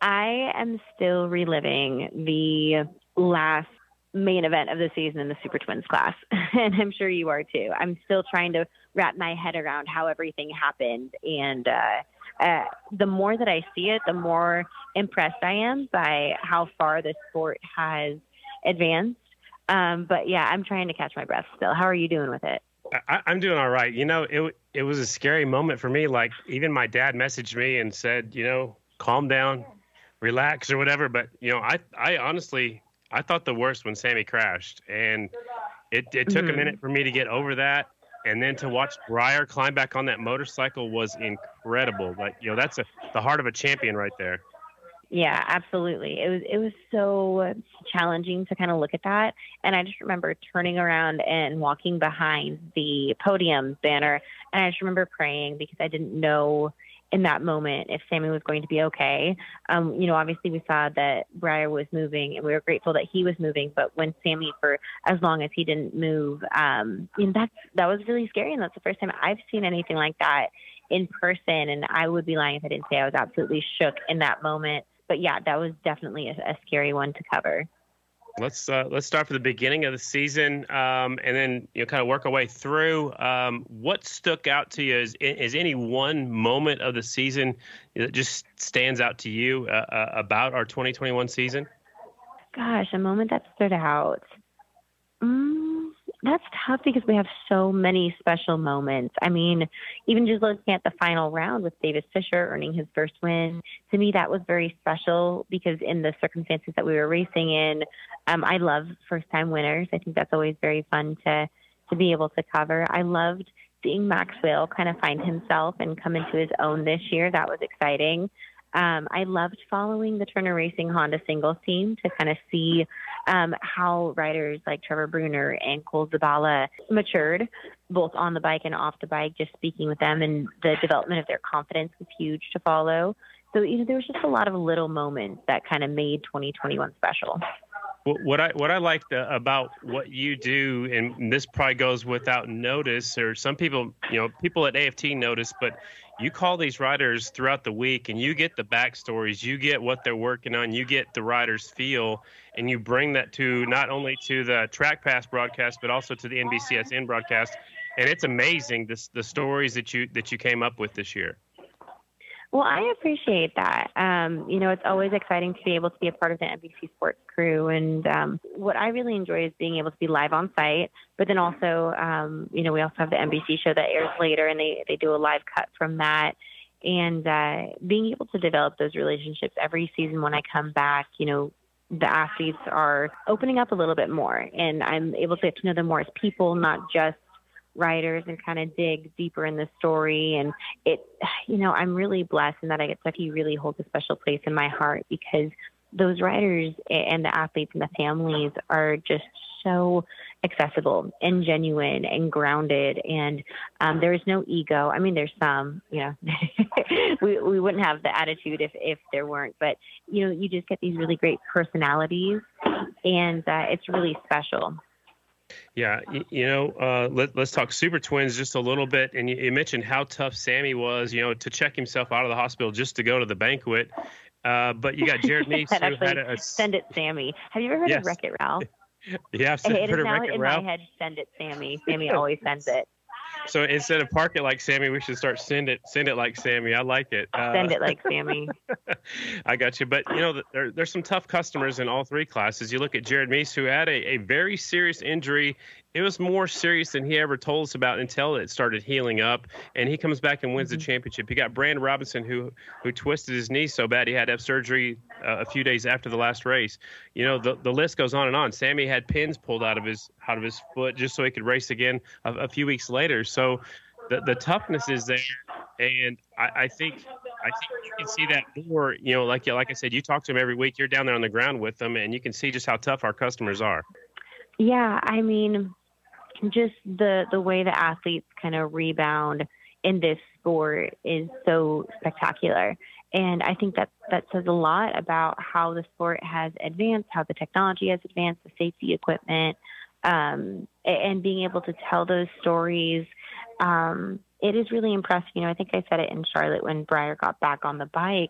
I am still reliving the last main event of the season in the Super Twins class, and I'm sure you are too. I'm still trying to wrap my head around how everything happened, and uh, uh, the more that I see it, the more impressed I am by how far the sport has advanced. Um, but yeah, I'm trying to catch my breath still. How are you doing with it? I, I'm doing all right. You know, it it was a scary moment for me. Like even my dad messaged me and said, you know, calm down, relax or whatever. But you know, I I honestly I thought the worst when Sammy crashed, and it it took a Mhm. minute for me to get over that. And then to watch Briar climb back on that motorcycle was incredible. Like, you know, that's a, the heart of a champion right there. Yeah, absolutely. It was it was so challenging to kind of look at that, and I just remember turning around and walking behind the podium banner, and I just remember praying because I didn't know in that moment if Sammy was going to be okay. Um, you know, obviously we saw that Briar was moving, and we were grateful that he was moving. But when Sammy, for as long as he didn't move, um, that's that was really scary, and that's the first time I've seen anything like that in person. And I would be lying if I didn't say I was absolutely shook in that moment but yeah, that was definitely a, a scary one to cover. Let's uh, let's start from the beginning of the season, um, and then you know kind of work our way through. Um, what stuck out to you? Is is any one moment of the season that just stands out to you uh, uh, about our 2021 season? Gosh, a moment that stood out. Mm, that's tough because we have so many special moments. I mean, even just looking at the final round with Davis Fisher earning his first win, to me that was very special because in the circumstances that we were racing in, um, I love first time winners. I think that's always very fun to to be able to cover. I loved seeing Max Whale kind of find himself and come into his own this year. That was exciting. Um, I loved following the Turner Racing Honda singles team to kind of see um, how riders like Trevor Brunner and Cole Zabala matured, both on the bike and off the bike. Just speaking with them and the development of their confidence was huge to follow. So you know, there was just a lot of little moments that kind of made 2021 special. What I what I liked about what you do, and this probably goes without notice, or some people, you know, people at AFT notice, but you call these riders throughout the week, and you get the backstories, you get what they're working on, you get the riders' feel, and you bring that to not only to the Track Pass broadcast, but also to the NBCSN broadcast, and it's amazing this the stories that you that you came up with this year. Well, I appreciate that. Um, you know, it's always exciting to be able to be a part of the NBC Sports crew. And um, what I really enjoy is being able to be live on site. But then also, um, you know, we also have the NBC show that airs later, and they, they do a live cut from that. and uh, being able to develop those relationships every season when I come back, you know, the athletes are opening up a little bit more, and I'm able to get to know them more as people, not just writers, and kind of dig deeper in the story. And it, you know, I'm really blessed in that I get Stucky really holds a special place in my heart because those writers and the athletes and the families are just so accessible and genuine and grounded. And um, there is no ego. I mean there's some you know we, we wouldn't have the attitude if, if there weren't. But you know you just get these really great personalities and uh, it's really special yeah, you, know, uh, let, us talk Super Twins just a little bit. And you, you, mentioned how tough Sammy was, you know, to check himself out of the hospital just to go to the banquet. Uh, but you got Jared Mees who had a, a, send it Sammy. Have you ever heard yes. of Wreck It Ralph? yeah, I've heard it is now in Ralph. my head. Send it, Sammy. Sammy always sends it. So instead of park it like Sammy, we should start send it send it like Sammy. I like it. Uh, send it like Sammy. I got you. But you know, there, there's some tough customers in all three classes. You look at Jared Mees, who had a, a very serious injury it was more serious than he ever told us about until it started healing up. And he comes back and wins mm-hmm. the championship. He got Brandon Robinson who who twisted his knee so bad he had to have surgery uh, a few days after the last race. You know the the list goes on and on. Sammy had pins pulled out of his out of his foot just so he could race again a, a few weeks later. So the the toughness is there, and I, I think. I think you can see that more. You know, like like I said, you talk to them every week. You're down there on the ground with them, and you can see just how tough our customers are. Yeah, I mean, just the the way the athletes kind of rebound in this sport is so spectacular. And I think that that says a lot about how the sport has advanced, how the technology has advanced, the safety equipment, um, and being able to tell those stories. Um, it is really impressive. You know, I think I said it in Charlotte when Briar got back on the bike.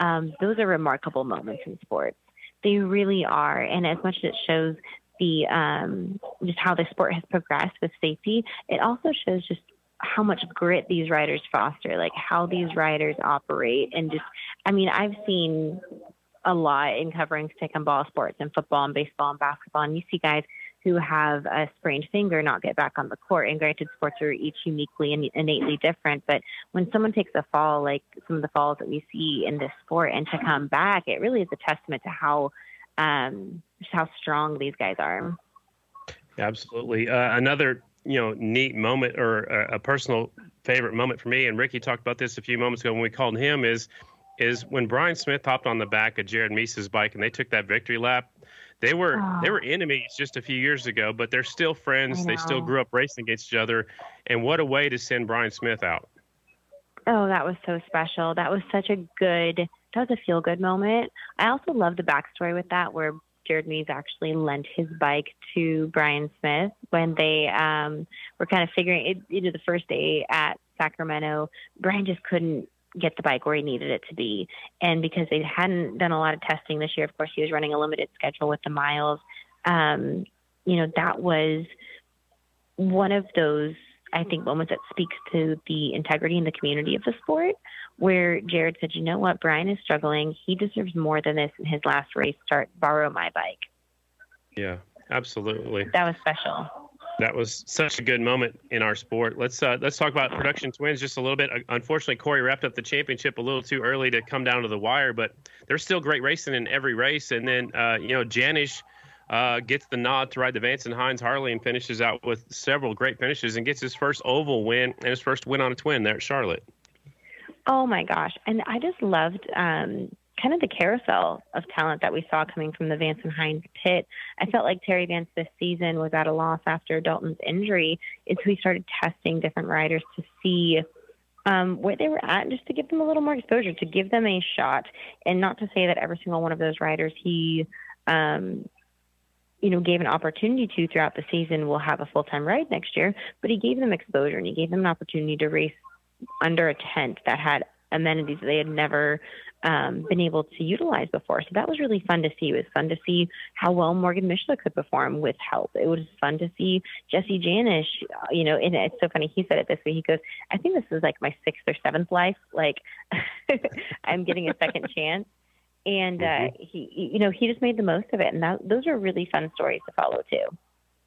Um, those are remarkable moments in sports. They really are. And as much as it shows the um, just how the sport has progressed with safety, it also shows just how much grit these riders foster, like how these riders operate, and just I mean I've seen a lot in covering stick and ball sports and football and baseball and basketball, and you see guys who have a sprained finger not get back on the court. And granted, sports are each uniquely and innately different, but when someone takes a fall, like some of the falls that we see in this sport, and to come back, it really is a testament to how um, just how strong these guys are. Absolutely. Uh, another you know neat moment or a, a, personal favorite moment for me, and Riki talked about this a few moments ago when we called him is is when Bryan Smith hopped on the back of Jared Mees's bike and they took that victory lap. They were oh. they were enemies just a few years ago, but they're still friends. They still grew up racing against each other, and what a way to send Bryan Smith out. Oh, that was so special. That was such a good that was a feel good moment. I also love the backstory with that, where Jared Mees actually lent his bike to Bryan Smith when they um, were kind of figuring it. You know, the first day at Sacramento, Bryan just couldn't get the bike where he needed it to be, and because they hadn't done a lot of testing this year, of course, he was running a limited schedule with the miles. Um, you know, that was one of those I think moments that speaks to the integrity and the community of the sport where Jared said, you know what, Bryan is struggling. He deserves more than this in his last race start. Borrow my bike. Yeah, absolutely. That was special. That was such a good moment in our sport. Let's uh, let's talk about production twins just a little bit. Unfortunately, Corey wrapped up the championship a little too early to come down to the wire, but there's still great racing in every race. And then uh, you know Janisch uh, gets the nod to ride the Vance and Hines Harley and finishes out with several great finishes and gets his first oval win and his first win on a twin there at Charlotte. Oh my gosh. And I just loved um, kind of the carousel of talent that we saw coming from the Vance and Hines pit. I felt like Terry Vance this season was at a loss after Dalton's injury. It's we started testing different riders to see um, where they were at, and just to give them a little more exposure, to give them a shot, and not to say that every single one of those riders he, um, you know, gave an opportunity to throughout the season will have a full time ride next year. But he gave them exposure and he gave them an opportunity to race under a tent that had amenities that they had never um, been able to utilize before. So that was really fun to see. It was fun to see how well Morgen Mischler could perform with help. It was fun to see Jesse Janisch, uh, you know, and it's so funny. He said it this way. He goes, I think this is like my sixth or seventh life. Like I'm getting a second chance. And uh, mm-hmm. he, you know, he just made the most of it. And that, those are really fun stories to follow too.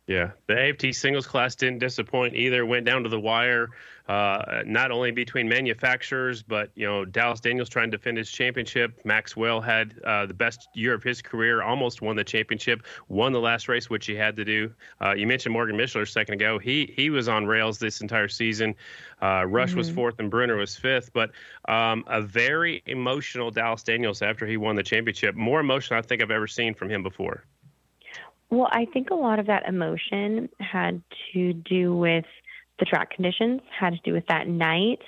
Yeah, the AFT singles class didn't disappoint either. Went down to the wire, uh, not only between manufacturers, but you know Dallas Daniels trying to defend his championship. Max Whale had uh, the best year of his career, almost won the championship, won the last race, which he had to do. Uh, you mentioned Morgen Mischler a second ago. He he was on rails this entire season. Uh, Rush mm-hmm. was fourth and Brunner was fifth, but um, a very emotional Dallas Daniels after he won the championship. More emotional I think I've ever seen from him before. Well, I think a lot of that emotion had to do with the track conditions, had to do with that night.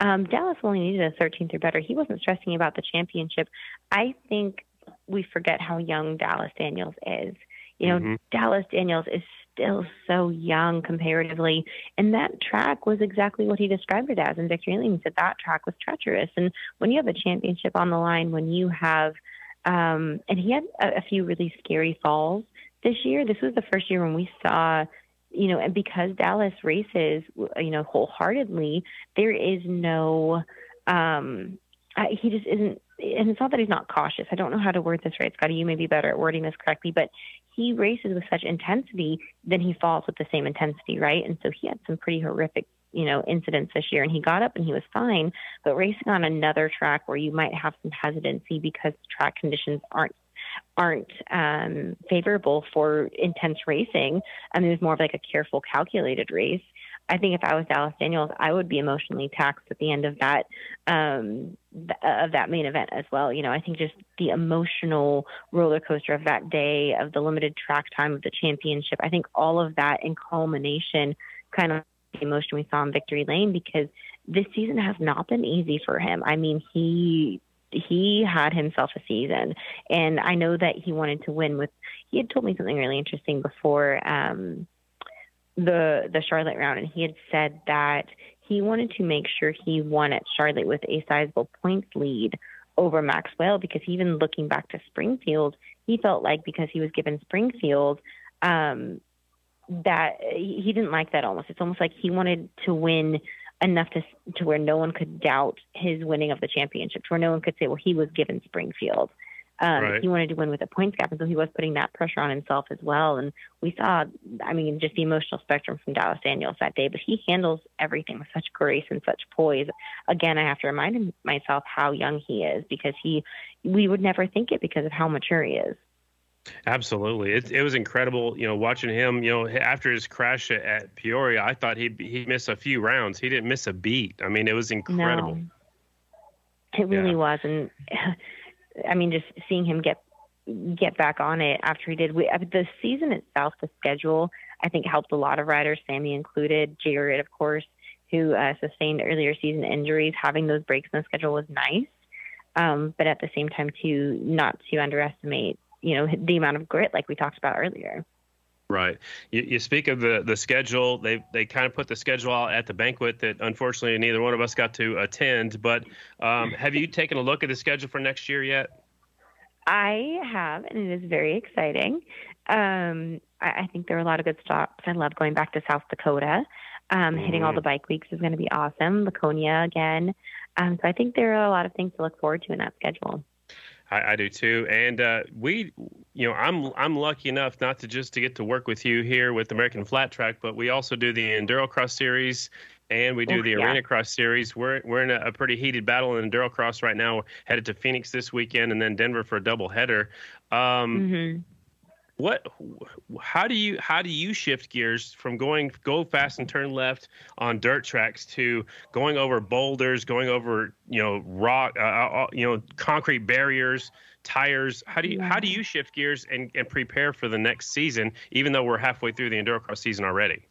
Um, Dallas only needed a 13th or better. He wasn't stressing about the championship. I think we forget how young Dallas Daniels is. You know, mm-hmm. Dallas Daniels is still so young comparatively. And that track was exactly what he described it as And Victor. He said that track was treacherous. And when you have a championship on the line, when you have, um, and he had a, a few really scary falls this year, this was the first year when we saw, you know, and because Dallas races, you know, wholeheartedly, there is no, um, I, he just isn't, and it's not that he's not cautious. I don't know how to word this right, Scotty. You may be better at wording this correctly, but he races with such intensity, then he falls with the same intensity, right? And so he had some pretty horrific you know incidents this year and he got up and he was fine but racing on another track where you might have some hesitancy because track conditions aren't aren't um, favorable for intense racing. I mean, it was more of like a careful, calculated race. I think if I was Dallas Daniels, I would be emotionally taxed at the end of that um, th- of that main event as well. You know, I think just the emotional roller coaster of that day, of the limited track time of the championship. I think all of that in culmination, kind of the emotion we saw in Victory Lane, because this season has not been easy for him. I mean, he he had himself a season, and I know that he wanted to win. With he had told me something really interesting before um, the the Charlotte round, and he had said that he wanted to make sure he won at Charlotte with a sizable points lead over Max Whale because even looking back to Springfield, he felt like because he was given Springfield, um, that he didn't like that almost. It's almost like he wanted to win enough to to where no one could doubt his winning of the championship, to where no one could say, well, he was given Springfield. Um, right. He wanted to win with a points gap, and so he was putting that pressure on himself as well. And we saw, I mean, just the emotional spectrum from Dallas Daniels that day. But he handles everything with such grace and such poise. Again, I have to remind myself how young he is because he, we would never think it because of how mature he is. Absolutely, it, it was incredible. You know, watching him. You know, after his crash at, at Peoria, I thought he he missed a few rounds. He didn't miss a beat. I mean, it was incredible. No, it really yeah. was, and I mean, just seeing him get get back on it after he did. We, the season itself, the schedule, I think helped a lot of riders, Sammy included. Jared, of course, who uh, sustained earlier season injuries. Having those breaks in the schedule was nice, um, but at the same time, too, not to underestimate you know the amount of grit like we talked about earlier. Right. You, you, speak of the the schedule. They they kind of put the schedule out at the banquet that unfortunately neither one of us got to attend. But um, have you taken a look at the schedule for next year yet? I have, and it is very exciting. Um, I, I, think there are a lot of good stops. I love going back to South Dakota. Um, mm-hmm. Hitting all mm-hmm. the bike weeks is going to be awesome. Laconia again. Um, so I think there are a lot of things to look forward to in that schedule. I, I do too, and uh, we, you know, I'm I'm lucky enough not to just to get to work with you here with American Flat Track, but we also do the Enduro Cross Series and we do the yeah. Arena Cross Series. We're we're in a, a, pretty heated battle in Enduro Cross right now. Headed to Phoenix this weekend, and then Denver for a double header. Um, mm-hmm what how do you how do you shift gears from going go fast and turn left on dirt tracks to going over boulders going over you know rock uh, uh, uh you know concrete barriers tires? How do you yeah. how do you shift gears and, and prepare for the next season even though we're halfway through the endurocross season already?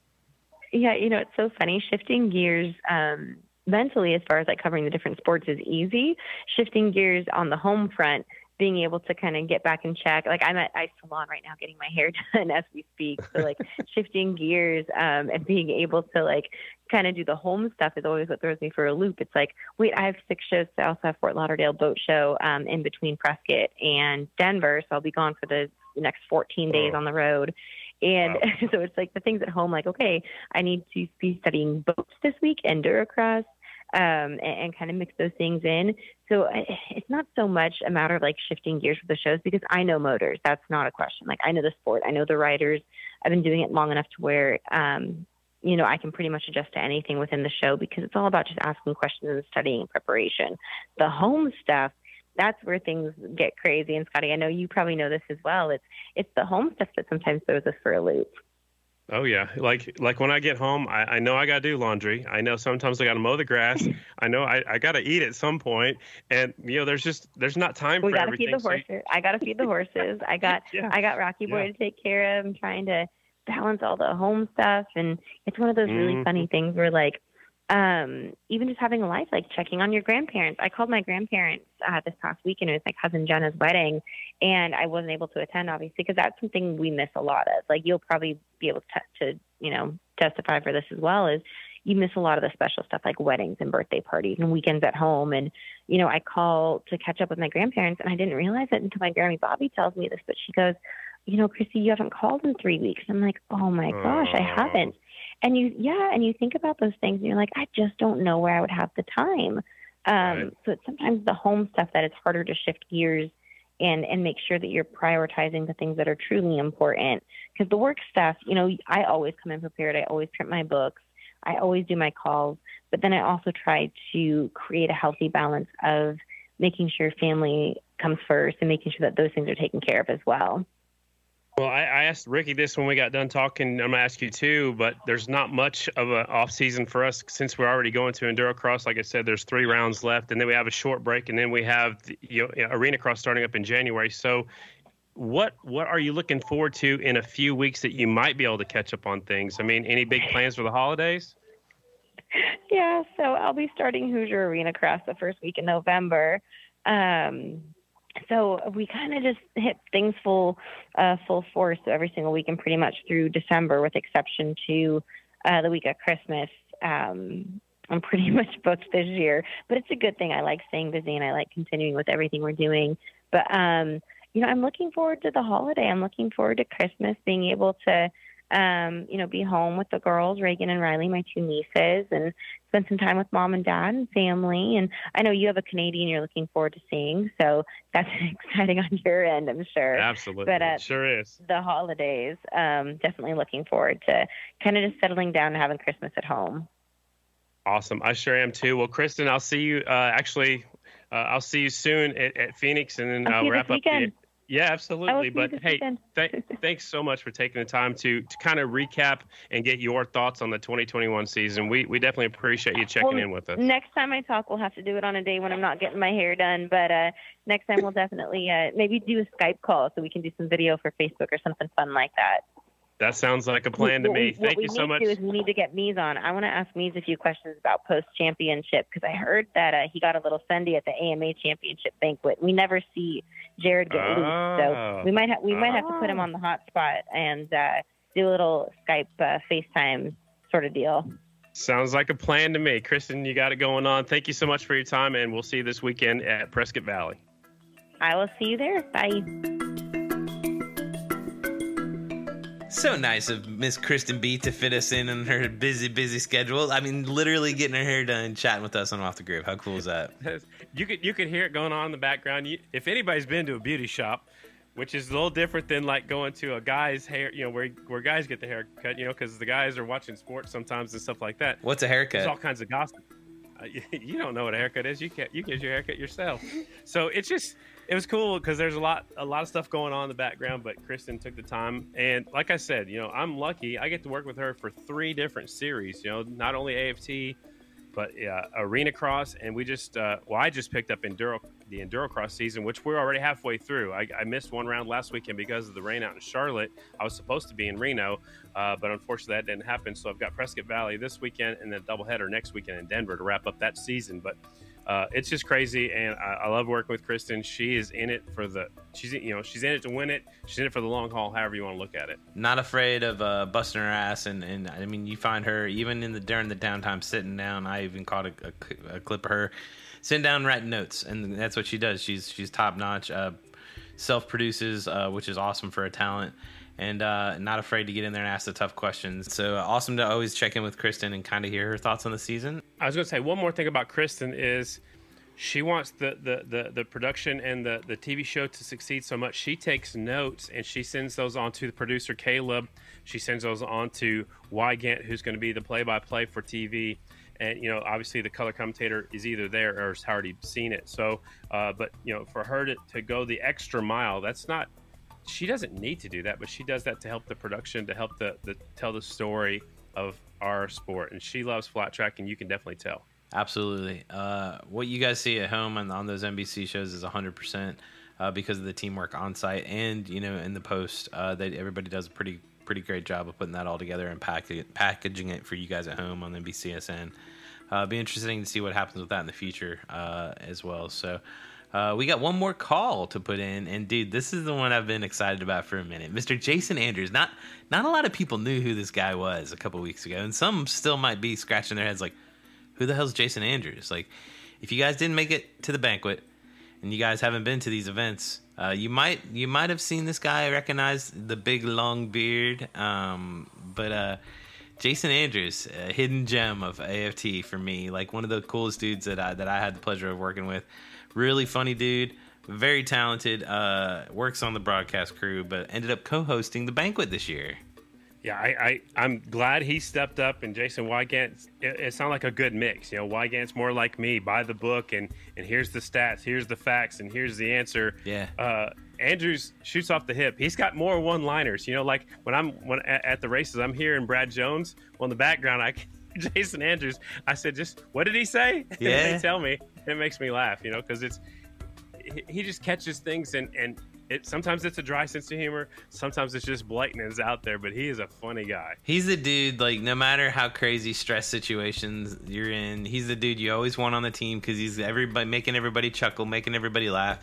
Yeah you know it's so funny. Shifting gears um mentally as far as like covering the different sports is easy. Shifting gears on the home front being able to kind of get back in check. Like I'm at Ice Salon right now getting my hair done as we speak. So like shifting gears um, and being able to like kind of do the home stuff is always what throws me for a loop. It's like, wait, I have six shows. I also have Fort Lauderdale Boat Show um, in between Prescott and Denver. So I'll be gone for the next 14 days oh. on the road. And wow. so it's like the things at home, like, okay, I need to be studying boats this week, and endurocross, um, and, and kind of mix those things in. So it's not so much a matter of like shifting gears for the shows because I know motors. That's not a question. Like I know the sport, I know the riders, I've been doing it long enough to where, um, you know, I can pretty much adjust to anything within the show because it's all about just asking questions and studying and preparation. The home stuff, that's where things get crazy. And Scotty, I know you probably know this as well. It's it's the home stuff that sometimes throws us for a loop. Oh yeah, like like when I get home, I, I know I gotta do laundry. I know sometimes I gotta mow the grass. I know I, I gotta eat at some point, and you know there's just there's not time we for gotta everything. feed the horses. I gotta feed the horses. I got Yeah. I got Rocky Boy Yeah. to take care of. I'm trying to balance all the home stuff, and it's one of those really Mhm. funny things where like um even just having a life like checking on your grandparents. I called my grandparents uh, this past weekend. It was my cousin jenna's wedding and i wasn't able to attend obviously because that's something we miss a lot of. Like you'll probably be able to, to you know testify for this as well is you miss a lot of the special stuff like weddings and birthday parties and weekends at home. And you know i call to catch up with my grandparents and i didn't realize it until my grammy bobby tells me this but she goes you know chrissy you haven't called in three weeks. I'm like oh my gosh i haven't and you yeah and you think about those things and you're like i just don't know where i would have the time. Um Right. so it's sometimes the home stuff that it's harder to shift gears and and make sure that you're prioritizing the things that are truly important. Because the work stuff you know i always come in prepared. I always print my books. I always do my calls. But then i also try to create a healthy balance of making sure family comes first and making sure that those things are taken care of as well Well, I, I asked Riki this when we got done talking. I'm gonna ask you too, but there's not much of an off season for us since we're already going to Enduro Cross. Like I said, there's three rounds left, and then we have a short break, and then we have the, you know, Arena Cross starting up in January. So, what what are you looking forward to in a few weeks that you might be able to catch up on things? I mean, any big plans for the holidays? Yeah, so I'll be starting Hoosier Arena Cross the first week in November. Um, so we kind of just hit things full uh, full force every single week and pretty much through December, with exception to uh, the week of Christmas. Um, I'm pretty much booked this year, but it's a good thing. I like staying busy and I like continuing with everything we're doing. But um, you know, I'm looking forward to the holiday. I'm looking forward to Christmas, being able to um, you know, be home with the girls, Reagan and Riley, my two nieces, and spend some time with mom and dad and family. And I know you have a Canadian you're looking forward to seeing, so that's exciting on your end, I'm sure. Absolutely, But, uh, sure is. The holidays, um, definitely looking forward to kind of just settling down and having Christmas at home. Awesome. I sure am too. Well, Kristen, I'll see you. Uh, actually, uh, I'll see you soon at, at Phoenix, and then I'll I'll wrap up. The, weekend. Yeah, absolutely. But hey, th- thanks so much for taking the time to to kind of recap and get your thoughts on the 2021 season. We we definitely appreciate you checking Well, in with us. Next time I talk, we'll have to do it on a day when I'm not getting my hair done. But uh, next time we'll definitely uh, maybe do a Skype call so we can do some video for Facebook or something fun like that. That sounds like a plan to me. Thank what we you so need much. To do is we need to get Mees on. I want to ask Mees a few questions about post championship because I heard that uh, he got a little sendy at the AMA championship banquet. We never see Jared get loose, Oh. so we might ha- we might have to put him Oh. on the hot spot and uh, do a little Skype uh, FaceTime sort of deal. Sounds like a plan to me. Kristen, you got it going on. Thank you so much for your time, and we'll see you this weekend at Prescott Valley. I will see you there. Bye. So nice of Miss Kristen B to fit us in on her busy, busy schedule. I mean, literally getting her hair done, chatting with us on Off the Grid. How cool is that? you could you could hear it going on in the background. You, if anybody's been to a beauty shop, which is a little different than like going to a guy's hair, you know, where where guys get the hair cut, you know, because the guys are watching sports sometimes and stuff like that. What's a haircut? There's all kinds of gossip. Uh, you, you don't know what a haircut is. You can't. You get your haircut yourself. So it's just it was cool because there's a lot a lot of stuff going on in the background. But Kristen took the time, and like I said, you know, I'm lucky. I get to work with her for three different series. You know, not only AFT, but uh, Arena Cross, and we just uh, well, I just picked up Enduro the Enduro Cross season, which we're already halfway through. I, I missed one round last weekend because of the rain out in Charlotte. I was supposed to be in Reno, uh, but unfortunately that didn't happen. So I've got Prescott Valley this weekend and then doubleheader next weekend in Denver to wrap up that season. But uh, it's just crazy, and I, I love working with Kristen. She is in it for the she's you know she's in it to win it. She's in it for the long haul, however you want to look at it. Not afraid of uh, busting her ass, and, and I mean, you find her even in the during the downtime sitting down. I even caught a, a, a clip of her sitting down writing notes, and that's what she does. She's she's top notch. Uh, Self produces, uh, which is awesome for a talent, and uh, not afraid to get in there and ask the tough questions. So awesome to always check in with Kristen and kind of hear her thoughts on the season. I was going to say one more thing about Kristen is she wants the, the, the, the, production and the, the TV show to succeed so much. She takes notes and she sends those on to the producer, Caleb. She sends those on to Weigandt, who's going to be the play by play for TV. And, you know, obviously the color commentator is either there or has already seen it. So, uh, but, you know, for her to, to go the extra mile, that's not, she doesn't need to do that, but she does that to help the production, to help the, the tell the story of our sport. And she loves flat track, and you can definitely tell. Absolutely. Uh, what you guys see at home and on those NBC shows is 100% uh, because of the teamwork on site and, you know, in the post. Uh, everybody does a pretty pretty great job of putting that all together and pack packaging it for you guys at home on NBCSN. Uh, be interesting to see what happens with that in the future uh, as well. So. Uh, we got one more call to put in, and dude, this is the one I've been excited about for a minute. Mr. Jason Andrews. Not not a lot of people knew who this guy was a couple weeks ago, and some still might be scratching their heads like, who the hell's Jason Andrews? Like, if you guys didn't make it to the banquet and you guys haven't been to these events, uh, you might you might have seen this guy, recognize the big long beard. Um, but uh, Jason Andrews, a hidden gem of AFT for me, like one of the coolest dudes that I that I had the pleasure of working with. Really funny dude, very talented. Uh, works on the broadcast crew, but ended up co-hosting the banquet this year. Yeah, I, I am glad he stepped up, and Jason Weigandt. It, it sounded like a good mix. You know, Weigandt's more like me, buy the book, and and here's the stats, here's the facts, and here's the answer. Yeah. Uh, Andrews shoots off the hip. He's got more one-liners. You know, like when I'm when at, at the races, I'm hearing Brad Jones. Well, in the background, I Jason Andrews. I said, just what did he say? Yeah. they tell me. It makes me laugh. You know, because it's he just catches things and and it sometimes it's a dry sense of humor, sometimes it's just blatant out there, but he is a funny guy. He's the dude like no matter how crazy stress situations you're in, he's the dude you always want on the team cuz he's everybody making everybody chuckle, making everybody laugh.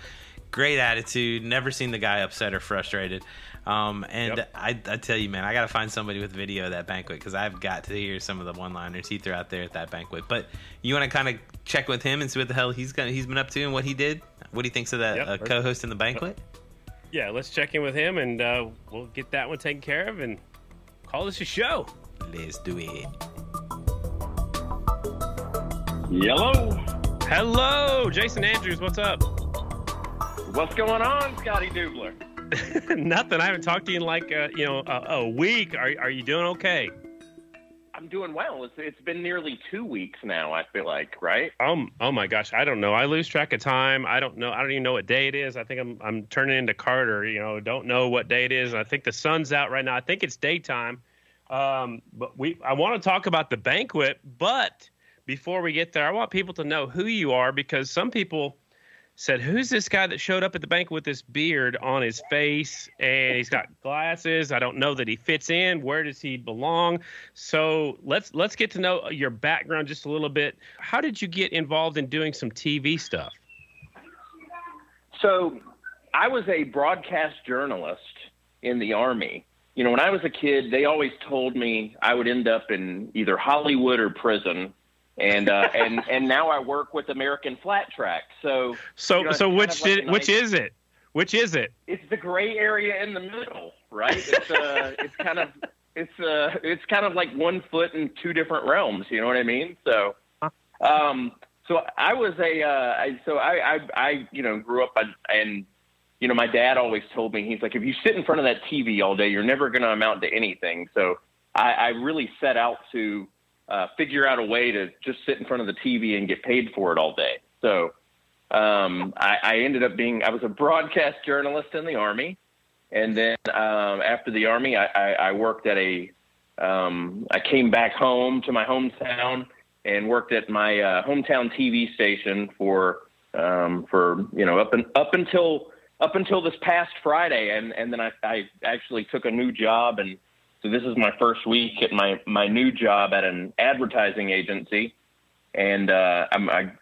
Great attitude, never seen the guy upset or frustrated. Um, and yep. I, I, tell you, man, I got to find somebody with video of that banquet because I've got to hear some of the one-liners he threw out there at that banquet. But you want to kind of check with him and see what the hell he's got, he's been up to and what he did, what he thinks of that yep. uh, co-host in the banquet yeah, let's check in with him and uh, we'll get that one taken care of and call this a show. Let's do it. Hello. Hello, Jason Andrews. What's up? What's going on, Scotty Dubler? Nothing. I haven't talked to you in like uh, you know a, a week. Are are you doing okay? I'm doing well. It's it's been nearly two weeks now. I feel like, right? Um. Oh my gosh, I don't know. I lose track of time. I don't know. I don't even know what day it is. I think I'm I'm turning into Carter. You know, don't know what day it is. I think the sun's out right now. I think it's daytime. Um. But we I want to talk about the banquet, but before we get there, I want people to know who you are because some people said, "Who's this guy that showed up at the bank with this beard on his face and he's got glasses? I don't know that he fits in. Where does he belong?" So let's let's get to know your background just a little bit. How did you get involved in doing some TV stuff? So I was a broadcast journalist in the army. You know, when I was a kid, they always told me I would end up in either Hollywood or prison and uh, and and now I work with American Flat Track. So so you know, so which like nice, which is it? Which is it? It's the gray area in the middle, right? It's uh, it's kind of it's uh, it's kind of like one foot in two different realms. You know what I mean? So, um, so I was a uh, I, so I, I I you know grew up and you know my dad always told me he's like if you sit in front of that TV all day, you're never going to amount to anything. So I, I really set out to uh, figure out a way to just sit in front of the TV and get paid for it all day. So um, I, I ended up being I was a broadcast journalist in the army, and then um, after the army, I, I, I worked at a um, I came back home to my hometown and worked at my uh, hometown TV station for um, for you know up and up until up until this past Friday, and and then I, I actually took a new job and so this is my first week at my my new job at an advertising agency, and uh, I'm I,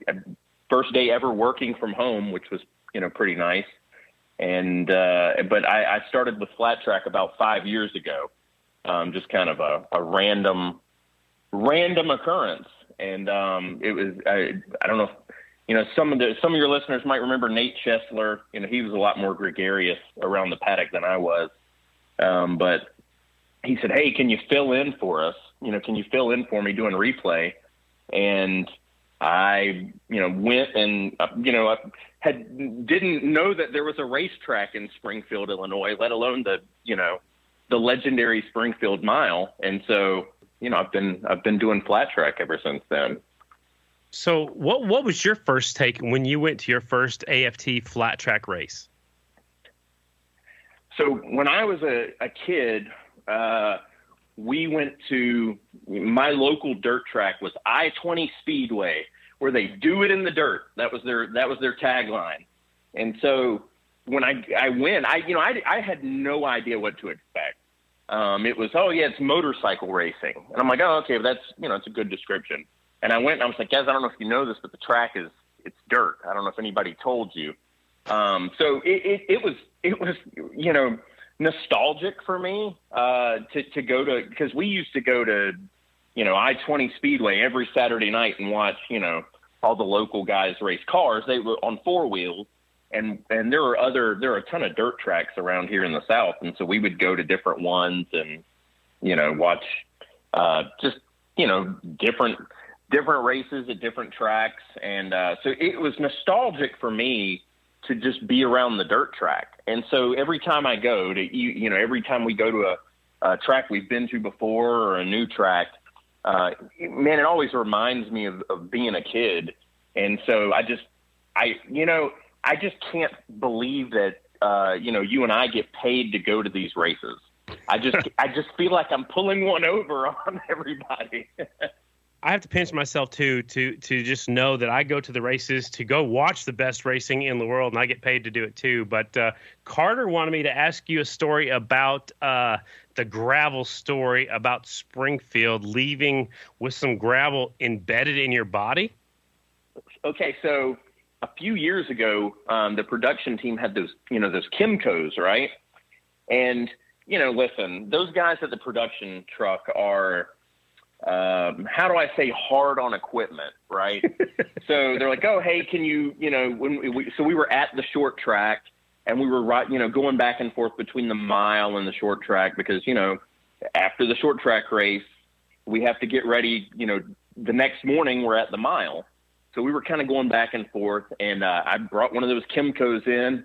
first day ever working from home, which was you know pretty nice. And uh, but I, I started with flat track about five years ago, um, just kind of a, a random random occurrence, and um, it was I, I don't know. If, you know, some of the some of your listeners might remember Nate Chesler. You know, he was a lot more gregarious around the paddock than I was. Um, but he said, "Hey, can you fill in for us? You know, can you fill in for me doing replay?" And I, you know, went and, uh, you know, I had didn't know that there was a racetrack in Springfield, Illinois, let alone the, you know, the legendary Springfield Mile. And so, you know, I've been I've been doing flat track ever since then. So, what what was your first take when you went to your first AFT flat track race? So, when I was a, a kid, uh, we went to my local dirt track was I twenty Speedway, where they do it in the dirt. That was their that was their tagline. And so when I I went, I you know I I had no idea what to expect. Um, it was oh yeah, it's motorcycle racing, and I'm like oh okay, that's you know it's a good description. And I went and I was like guys, I don't know if you know this, but the track is it's dirt. I don't know if anybody told you. Um, so it, it it was it was you know nostalgic for me uh, to to go to because we used to go to you know I twenty Speedway every Saturday night and watch you know all the local guys race cars. They were on four wheels, and and there are other there are a ton of dirt tracks around here in the South, and so we would go to different ones and you know watch uh, just you know different different races at different tracks, and uh, so it was nostalgic for me to just be around the dirt track. And so every time I go to, you, you know, every time we go to a, a track we've been to before or a new track, uh, man, it always reminds me of, of being a kid. And so I just, I, you know, I just can't believe that, uh, you know, you and I get paid to go to these races. I just, I just feel like I'm pulling one over on everybody. I have to pinch myself too to to just know that I go to the races to go watch the best racing in the world, and I get paid to do it too. But uh, Carter wanted me to ask you a story about uh, the gravel story about Springfield leaving with some gravel embedded in your body. Okay, so a few years ago, um, the production team had those you know those Kymcos, right? And you know, listen, those guys at the production truck are um, how do I say hard on equipment, right? so they're like, oh, hey, can you, you know, when we, so we were at the short track and we were right, you know, going back and forth between the mile and the short track because, you know, after the short track race, we have to get ready, you know, the next morning we're at the mile. So we were kind of going back and forth and, uh, I brought one of those Kymcos in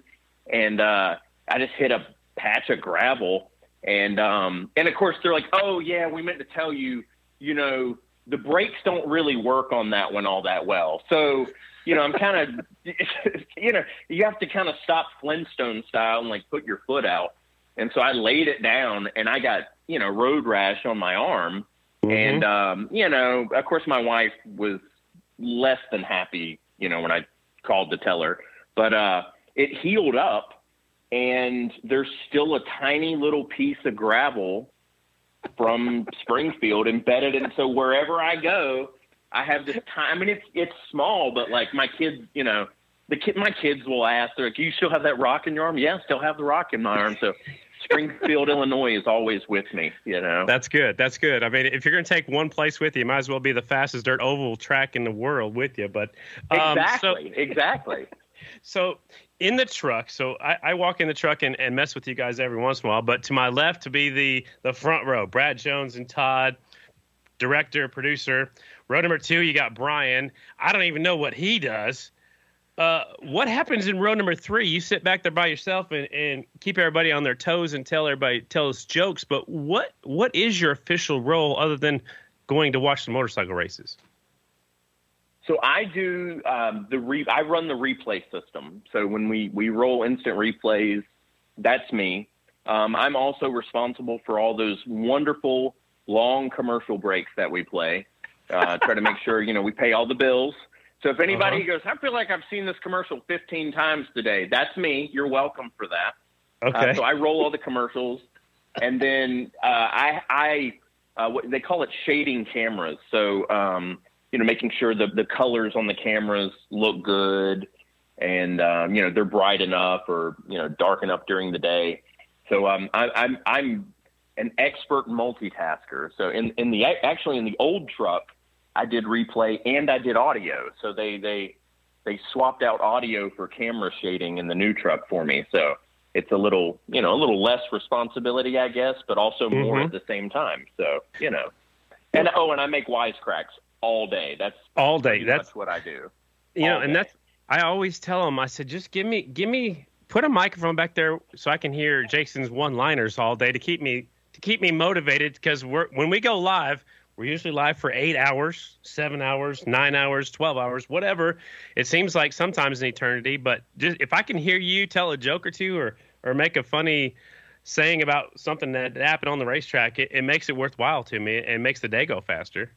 and, uh, I just hit a patch of gravel and, um, and of course they're like, oh yeah, we meant to tell you, you know, the brakes don't really work on that one all that well. So, you know, I'm kind of, you know, you have to kind of stop Flintstone style and like put your foot out. And so I laid it down and I got, you know, road rash on my arm. Mm-hmm. And, um, you know, of course my wife was less than happy, you know, when I called to tell her, but, uh, it healed up and there's still a tiny little piece of gravel from Springfield embedded in. So wherever I go, I have this time. I mean, it's it's small, but like my kids, you know, the kid, my kids will ask, they're like, you still have that rock in your arm?" Yeah, still have the rock in my arm. So Springfield, Illinois, is always with me. You know, that's good. That's good. I mean, if you're going to take one place with you, you might as well be the fastest dirt oval track in the world with you. But um, exactly, so, exactly. So in the truck. So I, I walk in the truck and, and, mess with you guys every once in a while. But to my left to be the the front row, Brad Jones and Todd, director, producer. Row number two, you got Brian. I don't even know what he does. Uh, what happens in row number three? You sit back there by yourself and, and keep everybody on their toes and tell everybody tell us jokes. But what what is your official role other than going to watch the motorcycle races? So I do um, the re- I run the replay system. So when we we roll instant replays, that's me. Um, I'm also responsible for all those wonderful long commercial breaks that we play. Uh, try to make sure you know we pay all the bills. So if anybody uh-huh. goes, I feel like I've seen this commercial 15 times today. That's me. You're welcome for that. Uh, okay. Uh, so I roll all the commercials, and then uh, I I uh, what, they call it shading cameras. So um, you know, making sure the the colors on the cameras look good and um, you know they're bright enough or you know dark enough during the day. So um, I, I'm I'm an expert multitasker. So in in the actually in the old truck, I did replay and I did audio. So they they they swapped out audio for camera shading in the new truck for me. So it's a little you know a little less responsibility, I guess, but also more mm-hmm. at the same time. So you know, and oh, and I make wisecracks all day. That's all day. That's what I do. you know, all and day. that's I always tell them. I said, just give me, give me, put a microphone back there so I can hear Jason's one-liners all day to keep me to keep me motivated. Because we're when we go live, we're usually live for eight hours, seven hours, nine hours, twelve hours, whatever. It seems like sometimes an eternity. But just if I can hear you tell a joke or two, or or make a funny saying about something that happened on the racetrack, it, it makes it worthwhile to me and makes the day go faster.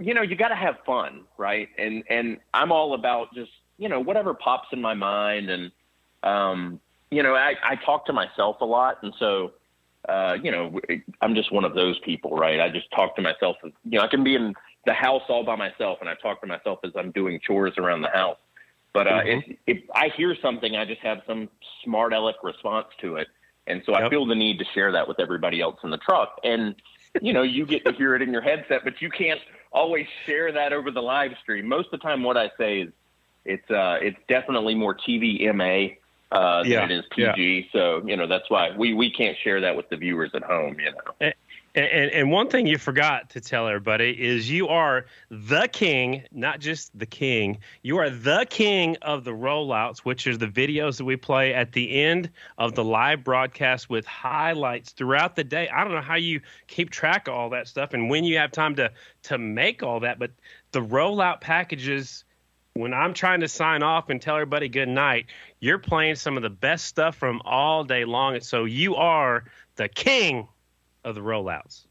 You know, you got to have fun, right? And and I'm all about just you know whatever pops in my mind, and um, you know, I, I talk to myself a lot, and so uh, you know, I'm just one of those people, right? I just talk to myself. You know, I can be in the house all by myself, and I talk to myself as I'm doing chores around the house. But uh, Mhm. if, if I hear something, I just have some smart aleck response to it, and so I feel the need to share that with everybody else in the truck. And you know, you get to hear it in your headset, but you can't always share that over the live stream. Most of the time, what I say is it's uh, it's definitely more TVMA uh, than it is PG. So you know that's why we we can't share that with the viewers at home. You know. And, and, and one thing you forgot to tell everybody is you are the king, not just the king. You are the king of the rollouts, which is the videos that we play at the end of the live broadcast with highlights throughout the day. I don't know how you keep track of all that stuff and when you have time to to make all that, but the rollout packages. When I'm trying to sign off and tell everybody good night, you're playing some of the best stuff from all day long. So you are the king of the rollouts.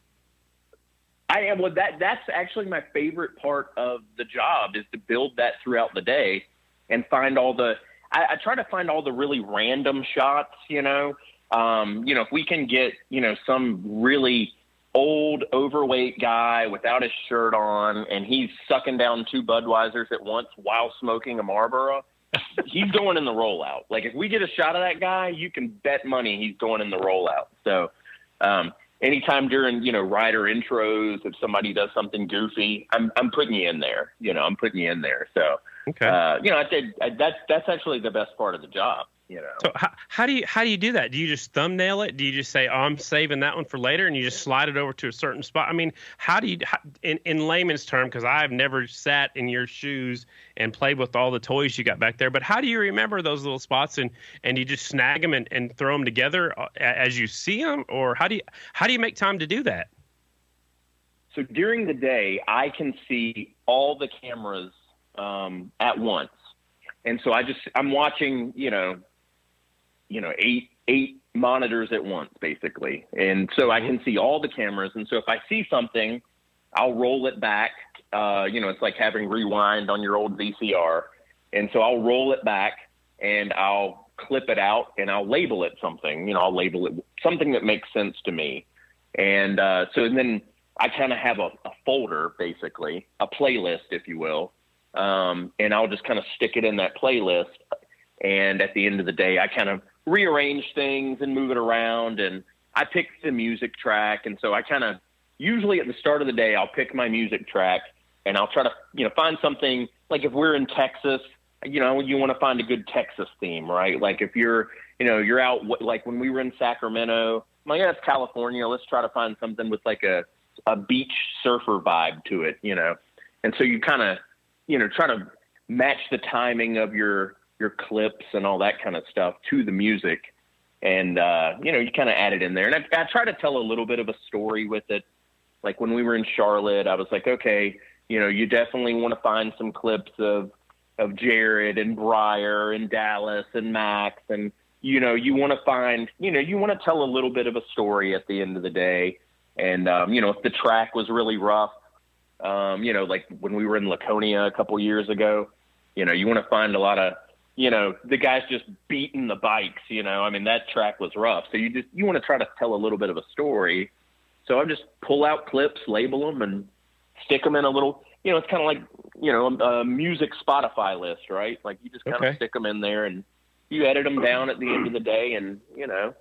I am. Well, that that's actually my favorite part of the job is to build that throughout the day and find all the. I, I try to find all the really random shots. You know, um, you know, if we can get you know some really old, overweight guy without his shirt on, and he's sucking down two Budweisers at once while smoking a Marlboro. he's going in the rollout. Like if we get a shot of that guy, you can bet money he's going in the rollout. So, um, anytime during you know rider intros, if somebody does something goofy, I'm I'm putting you in there. You know, I'm putting you in there. So, Okay. uh, you know, I did. I, that's that's actually the best part of the job. You know. so how, how do you how do you do that? Do you just thumbnail it? Do you just say, "Oh, I'm saving that one for later," and you just slide it over to a certain spot? I mean, how do you, how, in in layman's term, because I've never sat in your shoes and played with all the toys you got back there, but how do you remember those little spots and and you just snag them and, and throw them together uh, as you see them, or how do you how do you make time to do that? So during the day, I can see all the cameras um, at once, and so I just I'm watching, you know, you know, eight eight monitors at once, basically, and so I can see all the cameras. And so if I see something, I'll roll it back. Uh, you know, it's like having rewind on your old VCR, and so I'll roll it back and I'll clip it out and I'll label it something. You know, I'll label it something that makes sense to me. And uh, so and then I kind of have a, a folder, basically, a playlist, if you will, um, and I'll just kind of stick it in that playlist. And at the end of the day, I kind of rearrange things and move it around. And I pick the music track, and so I kind of usually at the start of the day, I'll pick my music track, and I'll try to you know find something like if we're in Texas, you know, you want to find a good Texas theme, right? Like if you're you know you're out like when we were in Sacramento, I'm like yeah, it's California. Let's try to find something with like a a beach surfer vibe to it, you know. And so you kind of, you know, try to match the timing of your your clips and all that kind of stuff to the music, and uh, you know, you kind of add it in there. And I, I try to tell a little bit of a story with it. Like when we were in Charlotte, I was like, okay, you know, you definitely want to find some clips of of Jared and Briar and Dallas and Max and you know, you want to find, you know, you want to tell a little bit of a story at the end of the day. And um, you know, if the track was really rough, um, you know, like when we were in Laconia a couple years ago, you know, you want to find a lot of, you know, the guys just beating the bikes. You know, I mean that track was rough, so you just you want to try to tell a little bit of a story. So I just pull out clips, label them, and stick them in a little. You know, it's kind of like you know a music Spotify list, right? Like you just kind Okay. of stick them in there, and you edit them down at the end of the day, and you know,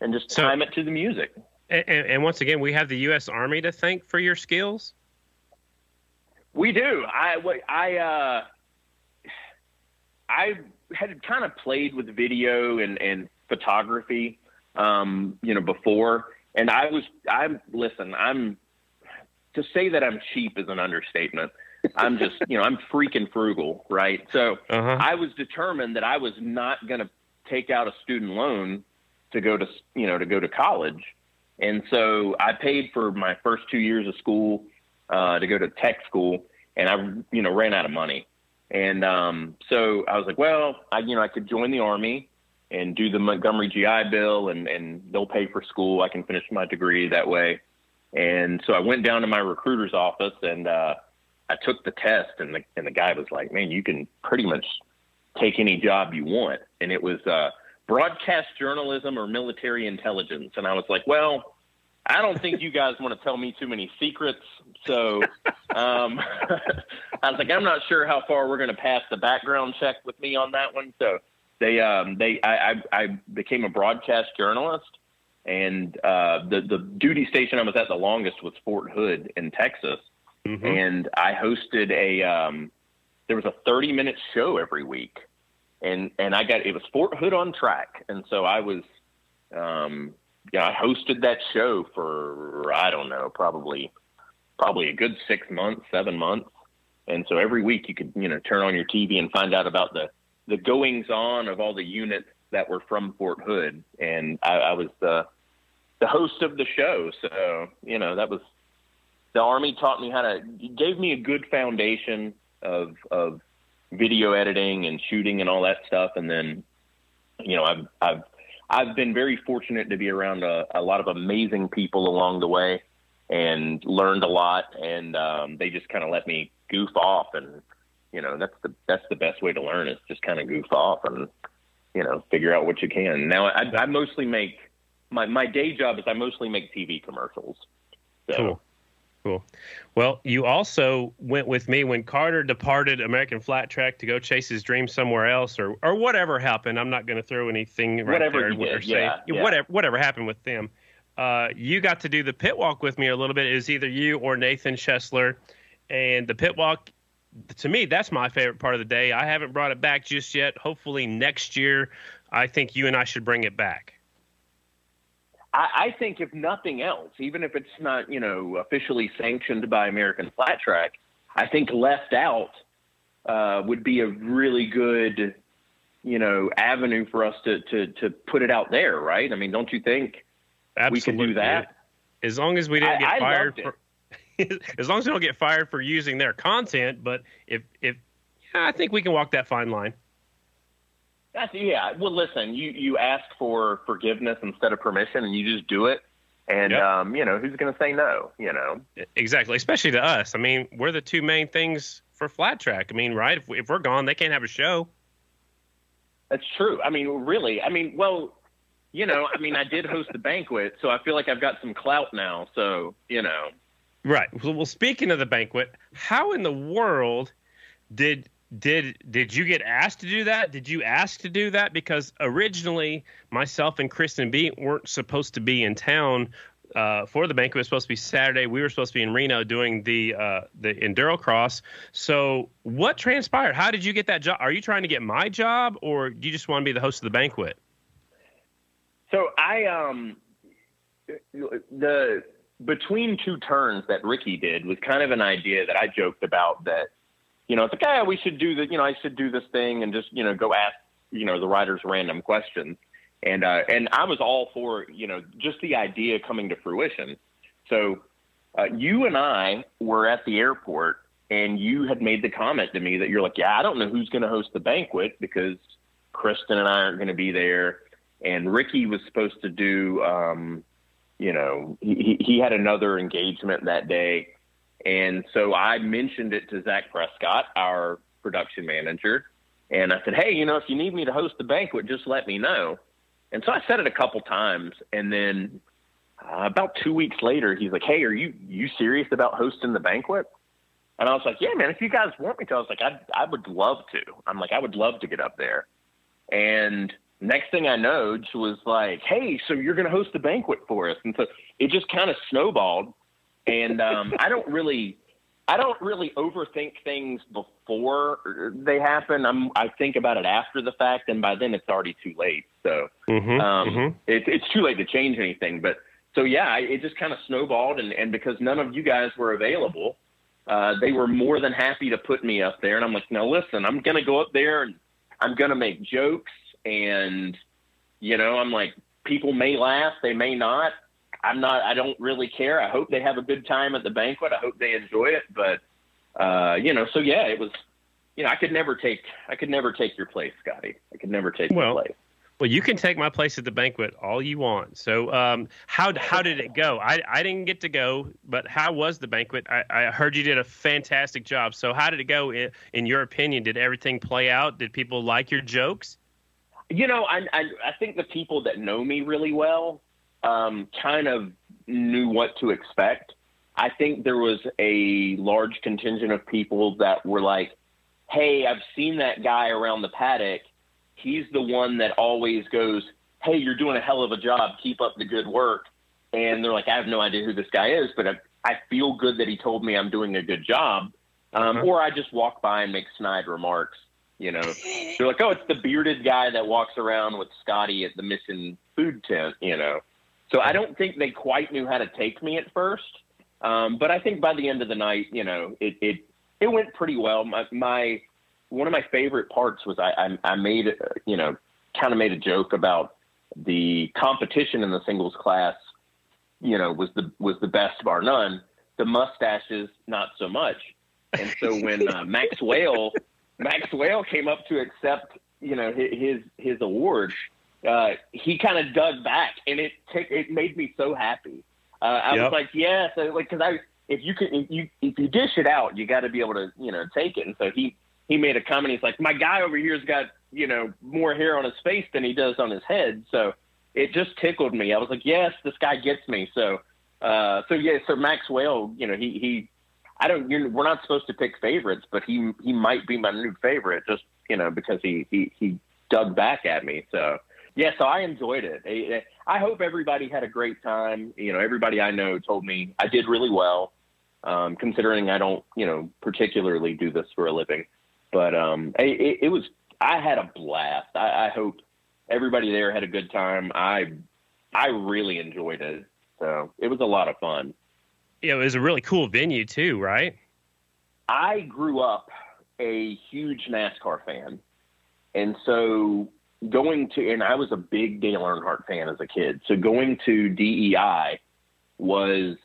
and just So- time it to the music. And, and, and once again, we have the U.S. Army to thank for your skills. We do. I I uh, I had kind of played with video and and photography, um, you know, before, and I was I'm listen. I'm to say that I'm cheap is an understatement. I'm just, you know, I'm freaking frugal, right? So Uh-huh. I was determined that I was not going to take out a student loan to go to, you know, to go to college. And so I paid for my first two years of school uh, to go to tech school, and I, you know, ran out of money. And um, so I was like, well, I, you know, I could join the army and do the Montgomery GI Bill, and and they'll pay for school. I can finish my degree that way. And so I went down to my recruiter's office and uh, I took the test, and the and the guy was like, man, you can pretty much take any job you want. And it was uh, broadcast journalism or military intelligence. And I was like, well, I don't think you guys want to tell me too many secrets. So um, I was like, I'm not sure how far we're going to pass the background check with me on that one. So they, um, they, I, I, I became a broadcast journalist, and uh, the the duty station I was at the longest was Fort Hood in Texas, Mhm. and I hosted a. Um, there was a 30 minute show every week, and and I got it was Fort Hood on track, and so I was, um, yeah, I hosted that show for I don't know, probably probably a good six months, seven months, and so every week you could you know turn on your TV and find out about the the goings on of all the units that were from Fort Hood, and I, I was the the host of the show, so you know that was the army taught me how to gave me a good foundation of of video editing and shooting and all that stuff. And then you know I've I've I've been very fortunate to be around a, a lot of amazing people along the way and learned a lot and um, they just kind of let me goof off and you know that's the that's the best way to learn is just kind of goof off and you know figure out what you can now I, I mostly make my my day job is I mostly make TV commercials so Cool. Cool. Well, you also went with me when Carter departed American Flat Track to go chase his dream somewhere else, or or whatever happened. I'm not going to throw anything right Whatever there. he did, or say- yeah, yeah. Whatever whatever happened with them. Uh, you got to do the pit walk with me a little bit. It was either you or Nathan Schessler, and the pit walk. To me, that's my favorite part of the day. I haven't brought it back just yet. Hopefully next year, I think you and I should bring it back. I, I think if nothing else, even if it's not, you know, officially sanctioned by American Flat Track, I think left out uh, would be a really good, you know, avenue for us to, to, to put it out there, right? I mean, don't you think Absolutely. we could do that? As long as we didn't get I fired for, as long as we don't get fired for using their content. But if if yeah, I think we can walk that fine line. That's, yeah. Well, listen, you, you ask for forgiveness instead of permission and you just do it. And, Yep. um, you know, who's going to say no, you know? Exactly, especially to us. I mean, we're the two main things for flat track. I mean, right? If, if we're gone, they can't have a show. That's true. I mean, really. I mean, well, you know, I mean, I did host the banquet, so I feel like I've got some clout now. So, you know, Right. Well, well, speaking of the banquet, how in the world did did did you get asked to do that? Did you ask to do that? Because originally, myself and Kristen B weren't supposed to be in town uh, for the banquet. It was supposed to be Saturday. We were supposed to be in Reno doing the uh, the enduro cross. So, what transpired? How did you get that job? Are you trying to get my job, or do you just want to be the host of the banquet? so I um the between two turns that Riki did was kind of an idea that I joked about that you know it's like we should do the you know I should do this thing and just you know go ask you know the writers random questions. And uh, and I was all for you know just the idea coming to fruition. So uh, you and I were at the airport, and you had made the comment to me that you're like, yeah, I don't know who's going to host the banquet because Kristen and I aren't going to be there, and Riki was supposed to do, um, you know, he, he had another engagement that day, and so I mentioned it to Zach Prescott, our production manager, and I said, hey, you know, if you need me to host the banquet, just let me know. And so I said it a couple times, and then uh, about two weeks later, he's like, "Hey, are you you serious about hosting the banquet?" And I was like, "Yeah, man. If you guys want me to, I was like, I I would love to. I'm like, I would love to get up there." And next thing I know, she was like, "Hey, so you're going to host the banquet for us?" And so it just kind of snowballed. And um, I don't really, I don't really overthink things before they happen. I'm I think about it after the fact, and by then it's already too late. So Mm-hmm. um, it, it's too late to change anything. But so yeah, it just kind of snowballed, and and because none of you guys were available, uh, they were more than happy to put me up there. And I'm like, now listen, I'm gonna go up there and I'm gonna make jokes, and you know, I'm like, people may laugh, they may not. I'm not. I don't really care. I hope they have a good time at the banquet. I hope they enjoy it. But uh, you know, so yeah, it was. You know, I could never take. I could never take your place, Scotty. I could never take well, your place. Well, you can take my place at the banquet all you want. So, um, how how did it go? I, I didn't get to go, but how was the banquet? I, I heard you did a fantastic job. So, how did it go in, in your opinion? Did everything play out? Did people like your jokes? You know, I I, I think the people that know me really well um, kind of knew what to expect. I think there was a large contingent of people that were like, "Hey, I've seen that guy around the paddock." he's the one that always goes, "Hey, you're doing a hell of a job. Keep up the good work." And they're like, "I have no idea who this guy is, but I, I feel good that he told me I'm doing a good job." Um, uh-huh. Or I just walk by and make snide remarks. You know, they're like, "Oh, it's the bearded guy that walks around with Scotty at the Mission Food Tent." You know, so I don't think they quite knew how to take me at first. Um, but I think by the end of the night, you know, it it it went pretty well. My my one of my favorite parts was I, I, I made, you know, kind of made a joke about the competition in the singles class, you know, was the, was the best bar none. The mustaches, not so much. And so when uh, Max Whale, Max Whale came up to accept, you know, his, his award, uh, he kind of dug back and it t- it made me so happy. Uh, I yep. was like, yes, yeah. so, like, cause I, if you can, if you, if you dish it out, you got to be able to, you know, take it. And so he, he made a comment. He's like, my guy over here's got you know more hair on his face than he does on his head. So it just tickled me. I was like, yes, this guy gets me. So uh, so yeah, so Max Whale, you know, he he. I don't. we're not supposed to pick favorites, but he he might be my new favorite, just you know, because he he he dug back at me. So yeah, so I enjoyed it. I hope everybody had a great time. You know, everybody I know told me I did really well, um, considering I don't, you know, particularly do this for a living. But um, it, it was I had a blast. I, I hope everybody there had a good time. I I really enjoyed it. So it was a lot of fun. Yeah, it was a really cool venue too, right? I grew up a huge NASCAR fan. And so going to and I was a big Dale Earnhardt fan as a kid. So going to DEI was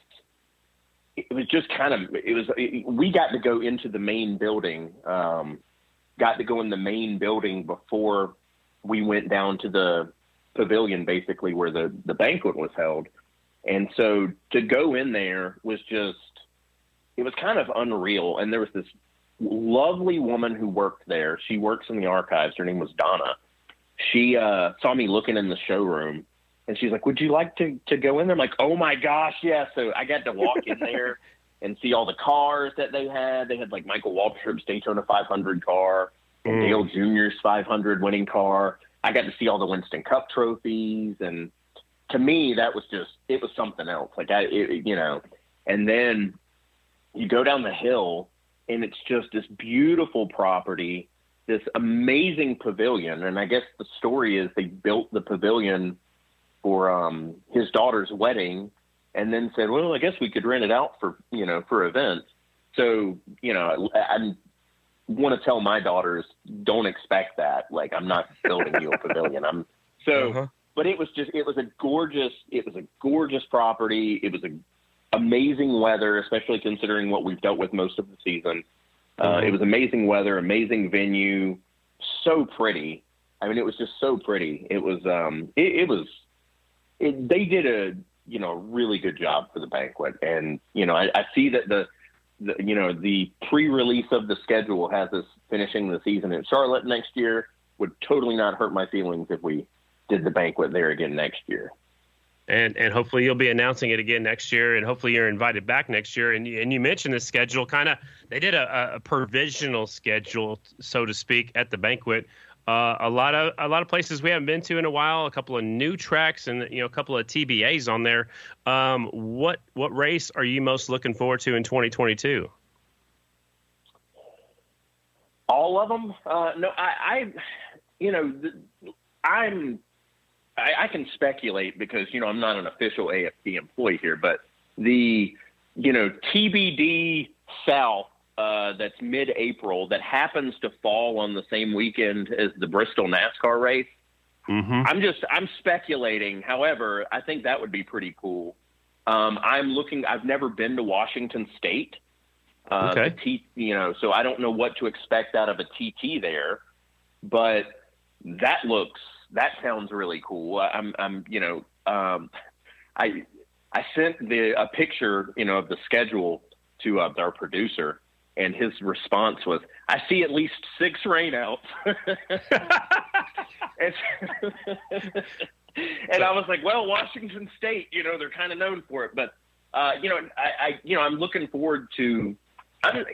it was just kind of it was it, we got to go into the main building um, got to go in the main building before we went down to the pavilion basically where the the banquet was held. And so to go in there was just it was kind of unreal. And there was this lovely woman who worked there. She works in the archives. Her name was donna she uh, saw me looking in the showroom and she's like, "Would you like to to go in there?" I'm like, "Oh my gosh, yeah!" So I got to walk in there and see all the cars that they had. They had like Michael Waltrip's Daytona 500 car, mm. Dale Jr.'s 500 winning car. I got to see all the Winston Cup trophies, and to me, that was just it was something else. Like I, it, you know, and then you go down the hill, and it's just this beautiful property, this amazing pavilion. And I guess the story is they built the pavilion for um, his daughter's wedding, and then said, "Well, I guess we could rent it out for you know for events." So you know, I, I want to tell my daughters, don't expect that. Like I'm not building you a pavilion. I'm so. Uh-huh. But it was just it was a gorgeous it was a gorgeous property. It was a amazing weather, especially considering what we've dealt with most of the season. Uh. It was amazing weather, amazing venue, so pretty. I mean, it was just so pretty. It was um, it, it was it, they did a you know really good job for the banquet, and you know I, I see that the, the you know the pre-release of the schedule has us finishing the season in Charlotte next year. Would totally not hurt my feelings if we did the banquet there again next year and and hopefully you'll be announcing it again next year, and hopefully you're invited back next year. And and you mentioned the schedule, kind of they did a, a, provisional schedule, so to speak, at the banquet uh, a lot of a lot of places we haven't been to in a while. A couple of new tracks and you know a couple of TBAs on there. Um, what what race are you most looking forward to in 2022? All of them. Uh, no, I, I, you know, I'm I, I can speculate because you know I'm not an official AFT employee here, but the you know TBD South uh, that's mid-April that happens to fall on the same weekend as the Bristol NASCAR race. Mm-hmm. I'm just I'm speculating. However, I think that would be pretty cool. Um, I'm looking. I've never been to Washington State. Uh, Okay. T, you know, so I don't know what to expect out of a TT there, but that looks that sounds really cool. I- I'm I'm you know um, I I sent the a picture you know of the schedule to uh, our producer, and his response was, "I see at least six rainouts." and, and I was like, "Well, Washington State, you know, they're kind of known for it, but uh, you know, I, I you know, I'm looking forward to, I'm,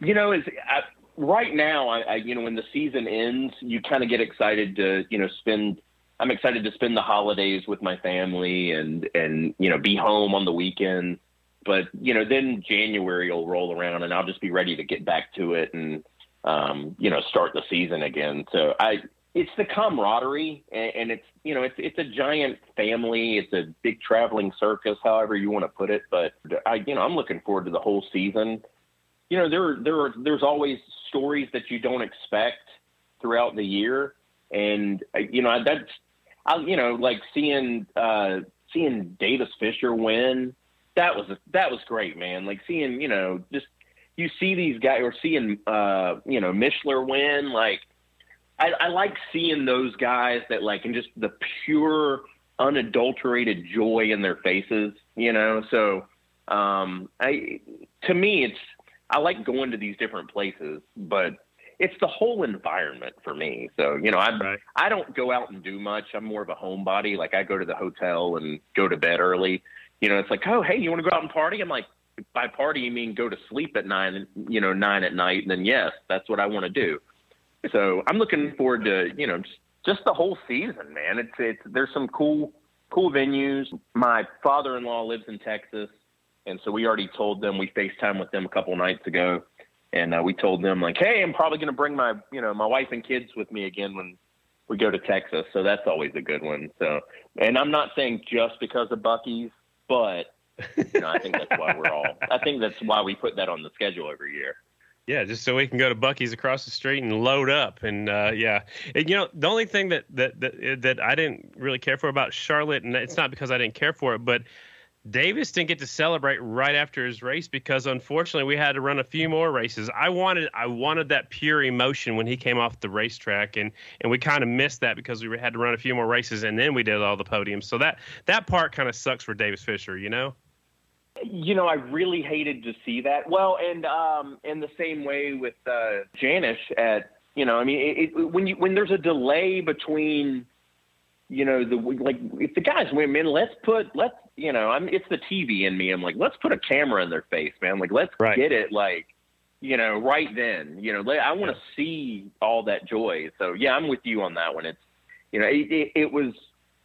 you know, is I, right now, I, I you know, when the season ends, you kind of get excited to you know spend. I'm excited to spend the holidays with my family and and you know be home on the weekend. But you know, then January will roll around and I'll just be ready to get back to it and um, you know start the season again. So I it's the camaraderie and, and it's you know it's it's a giant family. It's a big traveling circus, however you want to put it. But I you know I'm looking forward to the whole season. You know there there are, there's always stories that you don't expect throughout the year, and uh, you know that's I you know like seeing uh, seeing Davis Fisher win. That was that was great, man. Like seeing you know just you see these guys or seeing uh, you know Mischler win like. I, I like seeing those guys that like and just the pure unadulterated joy in their faces, you know. So um I to me it's I like going to these different places, but it's the whole environment for me. So, you know, I Right. I don't go out and do much. I'm more of a homebody. Like I go to the hotel and go to bed early. You know, it's like, "Oh, hey, you want to go out and party?" I'm like, by party you mean go to sleep at 9, you know, 9 at night, and then yes, that's what I want to do. So I'm looking forward to you know just, just the whole season, man. It's it's there's some cool cool venues. My father-in-law lives in Texas, and so we already told them we Facetime with them a couple nights ago, and uh, we told them like, hey, I'm probably going to bring my you know my wife and kids with me again when we go to Texas. So that's always a good one. So and I'm not saying just because of Buc-ee's, but you know I think that's why we're all. I think that's why we put that on the schedule every year. Yeah, just so we can go to Buc-ee's across the street and load up, and uh, yeah, and, you know the only thing that, that that that I didn't really care for about Charlotte, and it's not because I didn't care for it, but Davis didn't get to celebrate right after his race because unfortunately we had to run a few more races. I wanted I wanted that pure emotion when he came off the racetrack, and and we kind of missed that because we had to run a few more races, and then we did all the podiums. So that that part kind of sucks for Davis Fisher, you know. You know, I really hated to see that. Well, and um, in the same way with uh, Janisch at, you know, I mean, it, it, when you when there's a delay between, you know, the like if the guys win, man, let's put let's you know, I'm it's the TV in me. I'm like, let's put a camera in their face, man. Like, let's Right. get it, like, you know, right then. You know, I want to see all that joy. So yeah, I'm with you on that one. It's, you know, it, it, it was.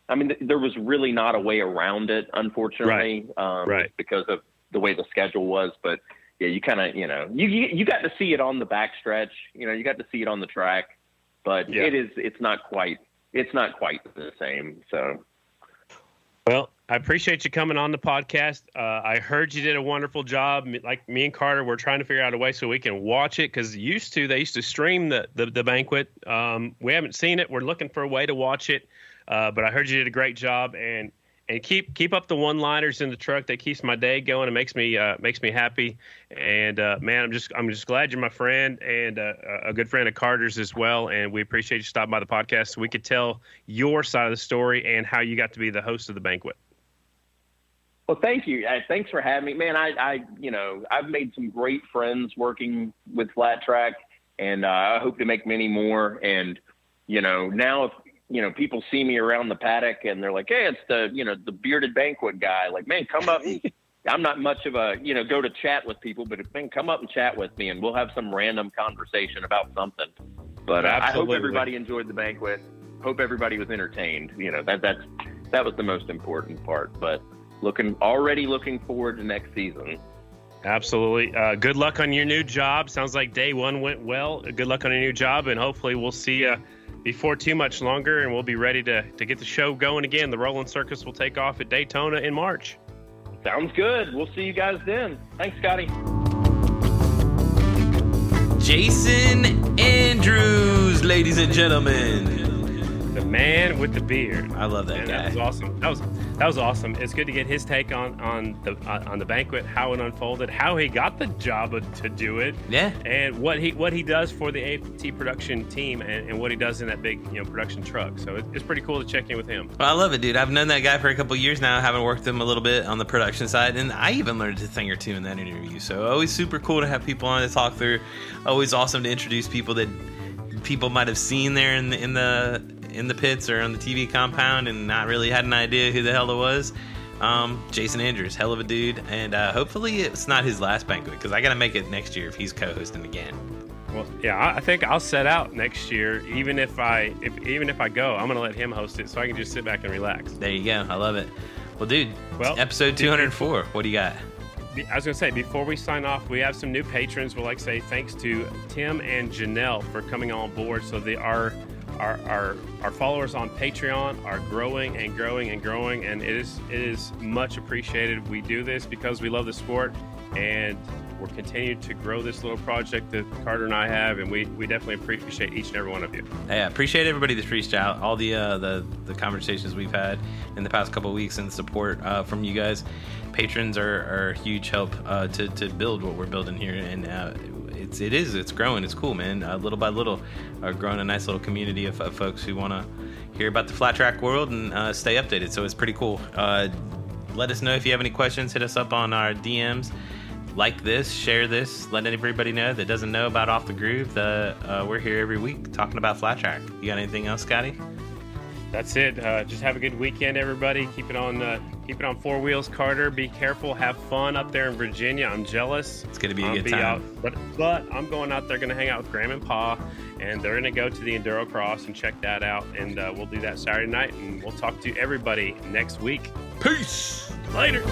I mean, th- there was really not a way around it, unfortunately, um, Right. because of the way the schedule was. But yeah, you kind of, you know, you, you you got to see it on the backstretch. You know, you got to see it on the track, but Yeah. it is it's not quite it's not quite the same. So Well, I appreciate you coming on the podcast. Uh, I heard you did a wonderful job. Like me and Carter, we're trying to figure out a way so we can watch it because used to they used to stream the the, the banquet. Um, we haven't seen it. We're looking for a way to watch it. Uh, but I heard you did a great job and and keep keep up the one liners in the truck. That keeps my day going. It makes me uh, makes me happy. And uh, man, I'm just I'm just glad you're my friend and uh, a good friend of Carter's as well. And we appreciate you stopping by the podcast so we could tell your side of the story and how you got to be the host of the banquet. Well, thank you. Uh, thanks for having me, man. I, I, you know, I've made some great friends working with Flat Track, and uh, I hope to make many more. And you know, now if you know people see me around the paddock and they're like, "Hey, it's the you know the bearded banquet guy," like, man, come up. And, I'm not much of a you know go to chat with people, but if man, come up and chat with me, and we'll have some random conversation about something. But uh, I hope everybody enjoyed the banquet. Hope everybody was entertained. You know that that's that was the most important part. But looking already looking forward to next season. Absolutely. Uh, good luck on your new job. Sounds like day one went well. Good luck on your new job, and hopefully we'll see you before too much longer, and we'll be ready to, to get the show going again. The Rolling Circus will take off at Daytona in March. Sounds good. We'll see you guys then. Thanks, Scotty. Jason Andrews, ladies and gentlemen. The man with the beard. I love that Man, guy. That was awesome. That was that was awesome. It's good to get his take on on the uh, on the banquet, how it unfolded, how he got the job to do it, Yeah. and what he what he does for the AT production team, and, and what he does in that big you know production truck. So it, it's pretty cool to check in with him. Well, I love it, dude. I've known that guy for a couple years now, having worked with him a little bit on the production side, and I even learned a thing or two in that interview. So always super cool to have people on to talk through. Always awesome to introduce people that people might have seen there in the in the in the pits or on the TV compound and not really had an idea who the hell it was. Um, Jason Andrews, hell of a dude, and uh, hopefully it's not his last banquet because I got to make it next year if he's co-hosting again. Well, yeah, I think I'll set out next year, even if I if even if I go, I'm gonna let him host it, so I can just sit back and relax. There you go. I love it. Well, dude, Well, episode 204. What do you got? I was gonna say before we sign off, we have some new patrons. We'd like to say thanks to Tim and Janelle for coming on board. So they are our, our our followers on Patreon are growing and growing and growing, and it is it is much appreciated. We do this because we love the sport, and we're continuing to grow this little project that Carter and I have, and we, we definitely appreciate each and every one of you. Yeah, appreciate everybody that's reached out, all the uh, the the conversations we've had in the past couple weeks, and the support uh, from you guys. Patrons are, are a huge help uh, to to build what we're building here, and uh, it's it is it's growing. It's cool, man. Uh, little by little, uh, growing a nice little community of, of folks who want to hear about the flat track world and uh, stay updated. So it's pretty cool. Uh, let us know if you have any questions. Hit us up on our DMs. Like this, share this, let everybody know that doesn't know about Off the Groove. The, uh, we're here every week talking about flat track. You got anything else, Scotty? That's it. Uh, just have a good weekend, everybody. Keep it on uh, keep it on four wheels, Carter. Be careful. Have fun up there in Virginia. I'm jealous. It's gonna be a I'll good be time. Out, but but I'm going out there, going to hang out with Graham and Pa, and they're going to go to the Enduro Cross and check that out. And uh, we'll do that Saturday night, and we'll talk to everybody next week. Peace. Later.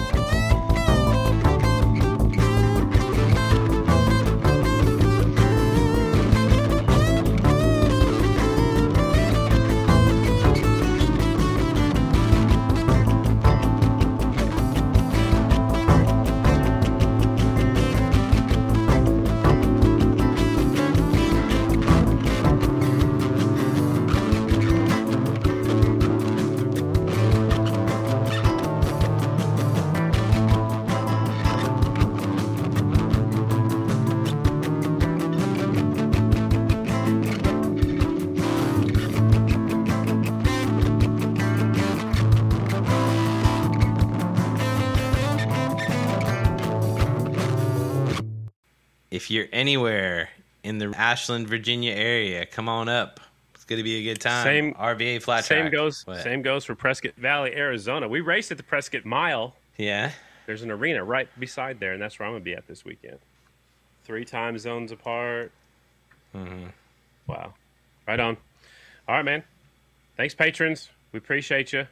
If you're anywhere in the Ashland, Virginia area, come on up. It's gonna be a good time. Same- RVA flat Same track. goes. What? Same goes for Prescott Valley, Arizona. We raced at the Prescott Mile. Yeah. There's an arena right beside there, and that's where I'm gonna be at this weekend. Three time zones apart. Hmm. Wow. Right on. All right, man. Thanks, patrons. We appreciate you.